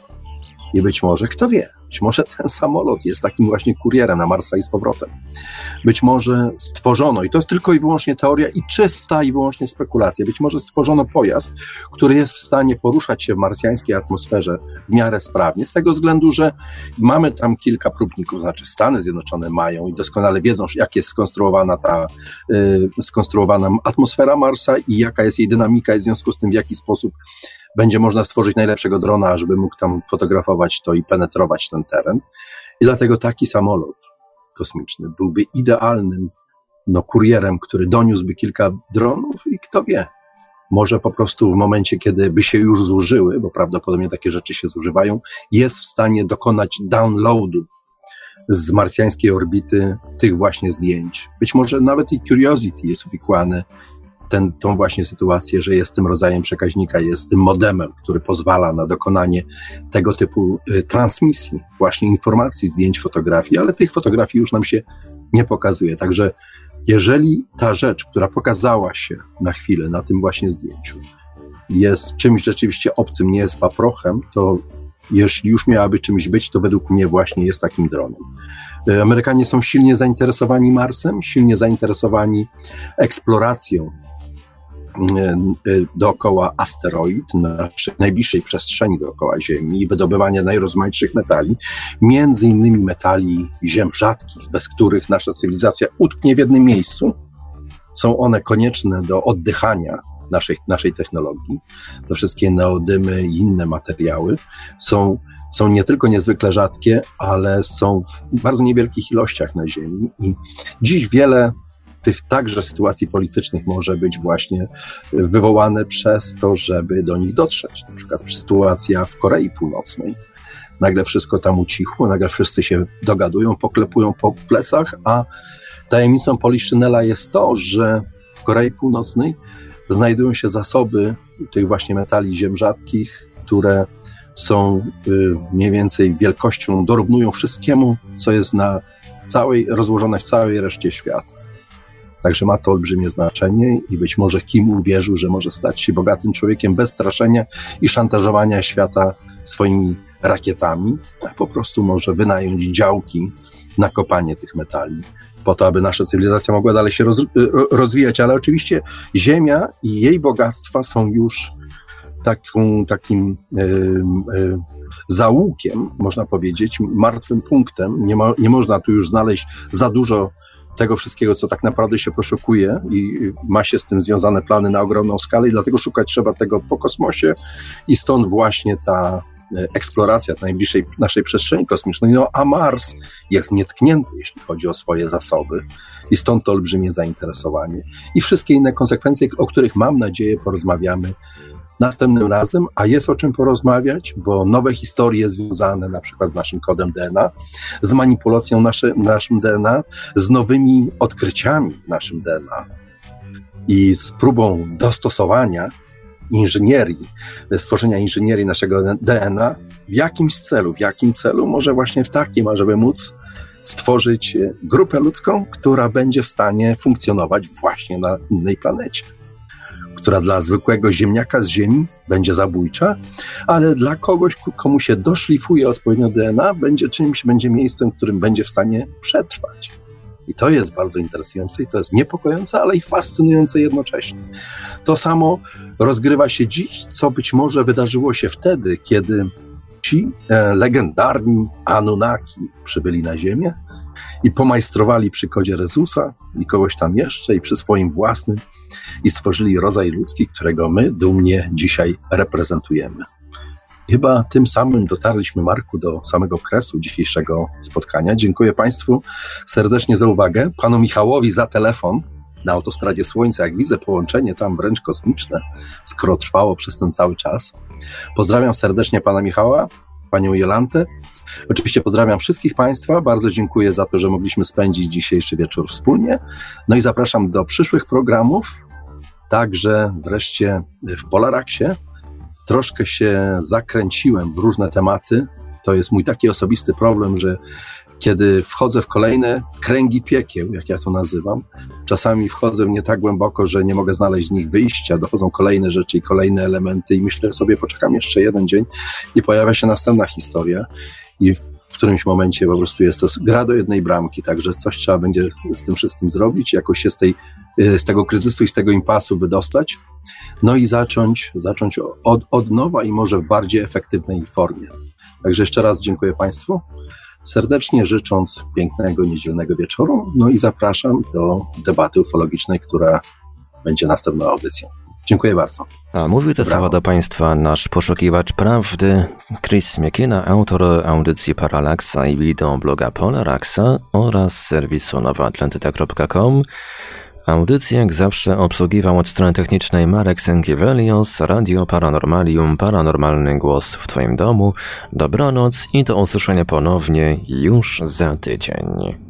I być może, kto wie, być może ten samolot jest takim właśnie kurierem na Marsa i z powrotem. Być może stworzono, i to jest tylko i wyłącznie teoria i czysta i wyłącznie spekulacja, być może stworzono pojazd, który jest w stanie poruszać się w marsjańskiej atmosferze w miarę sprawnie, z tego względu, że mamy tam kilka próbników, znaczy Stany Zjednoczone mają i doskonale wiedzą, jak jest skonstruowana ta y, skonstruowana atmosfera Marsa i jaka jest jej dynamika i w związku z tym w jaki sposób będzie można stworzyć najlepszego drona, żeby mógł tam fotografować to i penetrować ten teren. I dlatego taki samolot kosmiczny byłby idealnym no, kurierem, który doniósłby kilka dronów i kto wie, może po prostu w momencie, kiedy by się już zużyły, bo prawdopodobnie takie rzeczy się zużywają, jest w stanie dokonać downloadu z marsjańskiej orbity tych właśnie zdjęć. Być może nawet i Curiosity jest uwikłany ten, tą właśnie sytuację, że jest tym rodzajem przekaźnika, jest tym modemem, który pozwala na dokonanie tego typu y, transmisji, właśnie informacji, zdjęć, fotografii, ale tych fotografii już nam się nie pokazuje. Także jeżeli ta rzecz, która pokazała się na chwilę na tym właśnie zdjęciu, jest czymś rzeczywiście obcym, nie jest paprochem, to jeśli już miałaby czymś być, to według mnie właśnie jest takim dronem. Y, Amerykanie są silnie zainteresowani Marsem, silnie zainteresowani eksploracją dookoła asteroid, naszej najbliższej przestrzeni dookoła Ziemi i wydobywania najrozmaitszych metali, między innymi metali ziem rzadkich, bez których nasza cywilizacja utknie w jednym miejscu. Są one konieczne do oddychania naszej, naszej technologii. To wszystkie neodymy i inne materiały są są nie tylko niezwykle rzadkie, ale są w bardzo niewielkich ilościach na Ziemi. I dziś wiele tych także sytuacji politycznych może być właśnie wywołane przez to, żeby do nich dotrzeć. Na przykład sytuacja w Korei Północnej. Nagle wszystko tam ucichło, nagle wszyscy się dogadują, poklepują po plecach, a tajemnicą Poliszynela jest to, że w Korei Północnej znajdują się zasoby tych właśnie metali ziem rzadkich, które są y, mniej więcej wielkością, dorównują wszystkiemu, co jest na całej, rozłożone w całej reszcie świata. Także ma to olbrzymie znaczenie i być może Kim uwierzył, że może stać się bogatym człowiekiem bez straszenia i szantażowania świata swoimi rakietami, a po prostu może wynająć działki na kopanie tych metali, po to, aby nasza cywilizacja mogła dalej się roz, rozwijać. Ale oczywiście Ziemia i jej bogactwa są już taką, takim e, e, zaułkiem, można powiedzieć, martwym punktem. Nie, ma, nie można tu już znaleźć za dużo tego wszystkiego, co tak naprawdę się poszukuje i ma się z tym związane plany na ogromną skalę i dlatego szukać trzeba tego po kosmosie i stąd właśnie ta e, eksploracja najbliższej naszej przestrzeni kosmicznej, no a Mars jest nietknięty, jeśli chodzi o swoje zasoby i stąd to olbrzymie zainteresowanie. I wszystkie inne konsekwencje, o których mam nadzieję porozmawiamy następnym razem, a jest o czym porozmawiać, bo nowe historie związane na przykład z naszym kodem DNA, z manipulacją nasze, naszym DNA, z nowymi odkryciami naszym DNA i z próbą dostosowania inżynierii, stworzenia inżynierii naszego DNA w jakimś celu, w jakim celu, może właśnie w takim, ażeby móc stworzyć grupę ludzką, która będzie w stanie funkcjonować właśnie na innej planecie która dla zwykłego ziemniaka z ziemi będzie zabójcza, ale dla kogoś, komu się doszlifuje odpowiednio DNA, będzie czymś, będzie miejscem, w którym będzie w stanie przetrwać. I to jest bardzo interesujące i to jest niepokojące, ale i fascynujące jednocześnie. To samo rozgrywa się dziś, co być może wydarzyło się wtedy, kiedy ci e, legendarni Anunnaki przybyli na Ziemię i pomajstrowali przy kodzie Rezusa i kogoś tam jeszcze i przy swoim własnym i stworzyli rodzaj ludzki, którego my dumnie dzisiaj reprezentujemy. Chyba tym samym dotarliśmy, Marku, do samego kresu dzisiejszego spotkania. Dziękuję Państwu serdecznie za uwagę, panu Michałowi za telefon na autostradzie Słońca. Jak widzę połączenie tam wręcz kosmiczne, skoro trwało przez ten cały czas. Pozdrawiam serdecznie pana Michała, panią Jolantę. Oczywiście pozdrawiam wszystkich Państwa. Bardzo dziękuję za to, że mogliśmy spędzić dzisiejszy wieczór wspólnie. No i zapraszam do przyszłych programów. Także wreszcie w Polaraksie troszkę się zakręciłem w różne tematy. To jest mój taki osobisty problem, że kiedy wchodzę w kolejne kręgi piekieł, jak ja to nazywam, czasami wchodzę w nie tak głęboko, że nie mogę znaleźć z nich wyjścia, dochodzą kolejne rzeczy i kolejne elementy i myślę sobie, poczekam jeszcze jeden dzień i pojawia się następna historia i w którymś momencie po prostu jest to gra do jednej bramki, także coś trzeba będzie z tym wszystkim zrobić, jakoś się z, tej, z tego kryzysu i z tego impasu wydostać, no i zacząć, zacząć od, od nowa i może w bardziej efektywnej formie. Także jeszcze raz dziękuję Państwu serdecznie życząc pięknego niedzielnego wieczoru. No i zapraszam do debaty ufologicznej, która będzie następną audycją. Dziękuję bardzo. A mówił te słowa do Państwa nasz poszukiwacz prawdy Chris Miekina, autor audycji Paralaksa i wideo bloga Polaraxa oraz serwisu nowaatlantyta.com. Audycję jak zawsze obsługiwał od strony technicznej Marek Sękiewelios, Radio Paranormalium, Paranormalny Głos w Twoim domu. Dobranoc i do usłyszenia ponownie już za tydzień.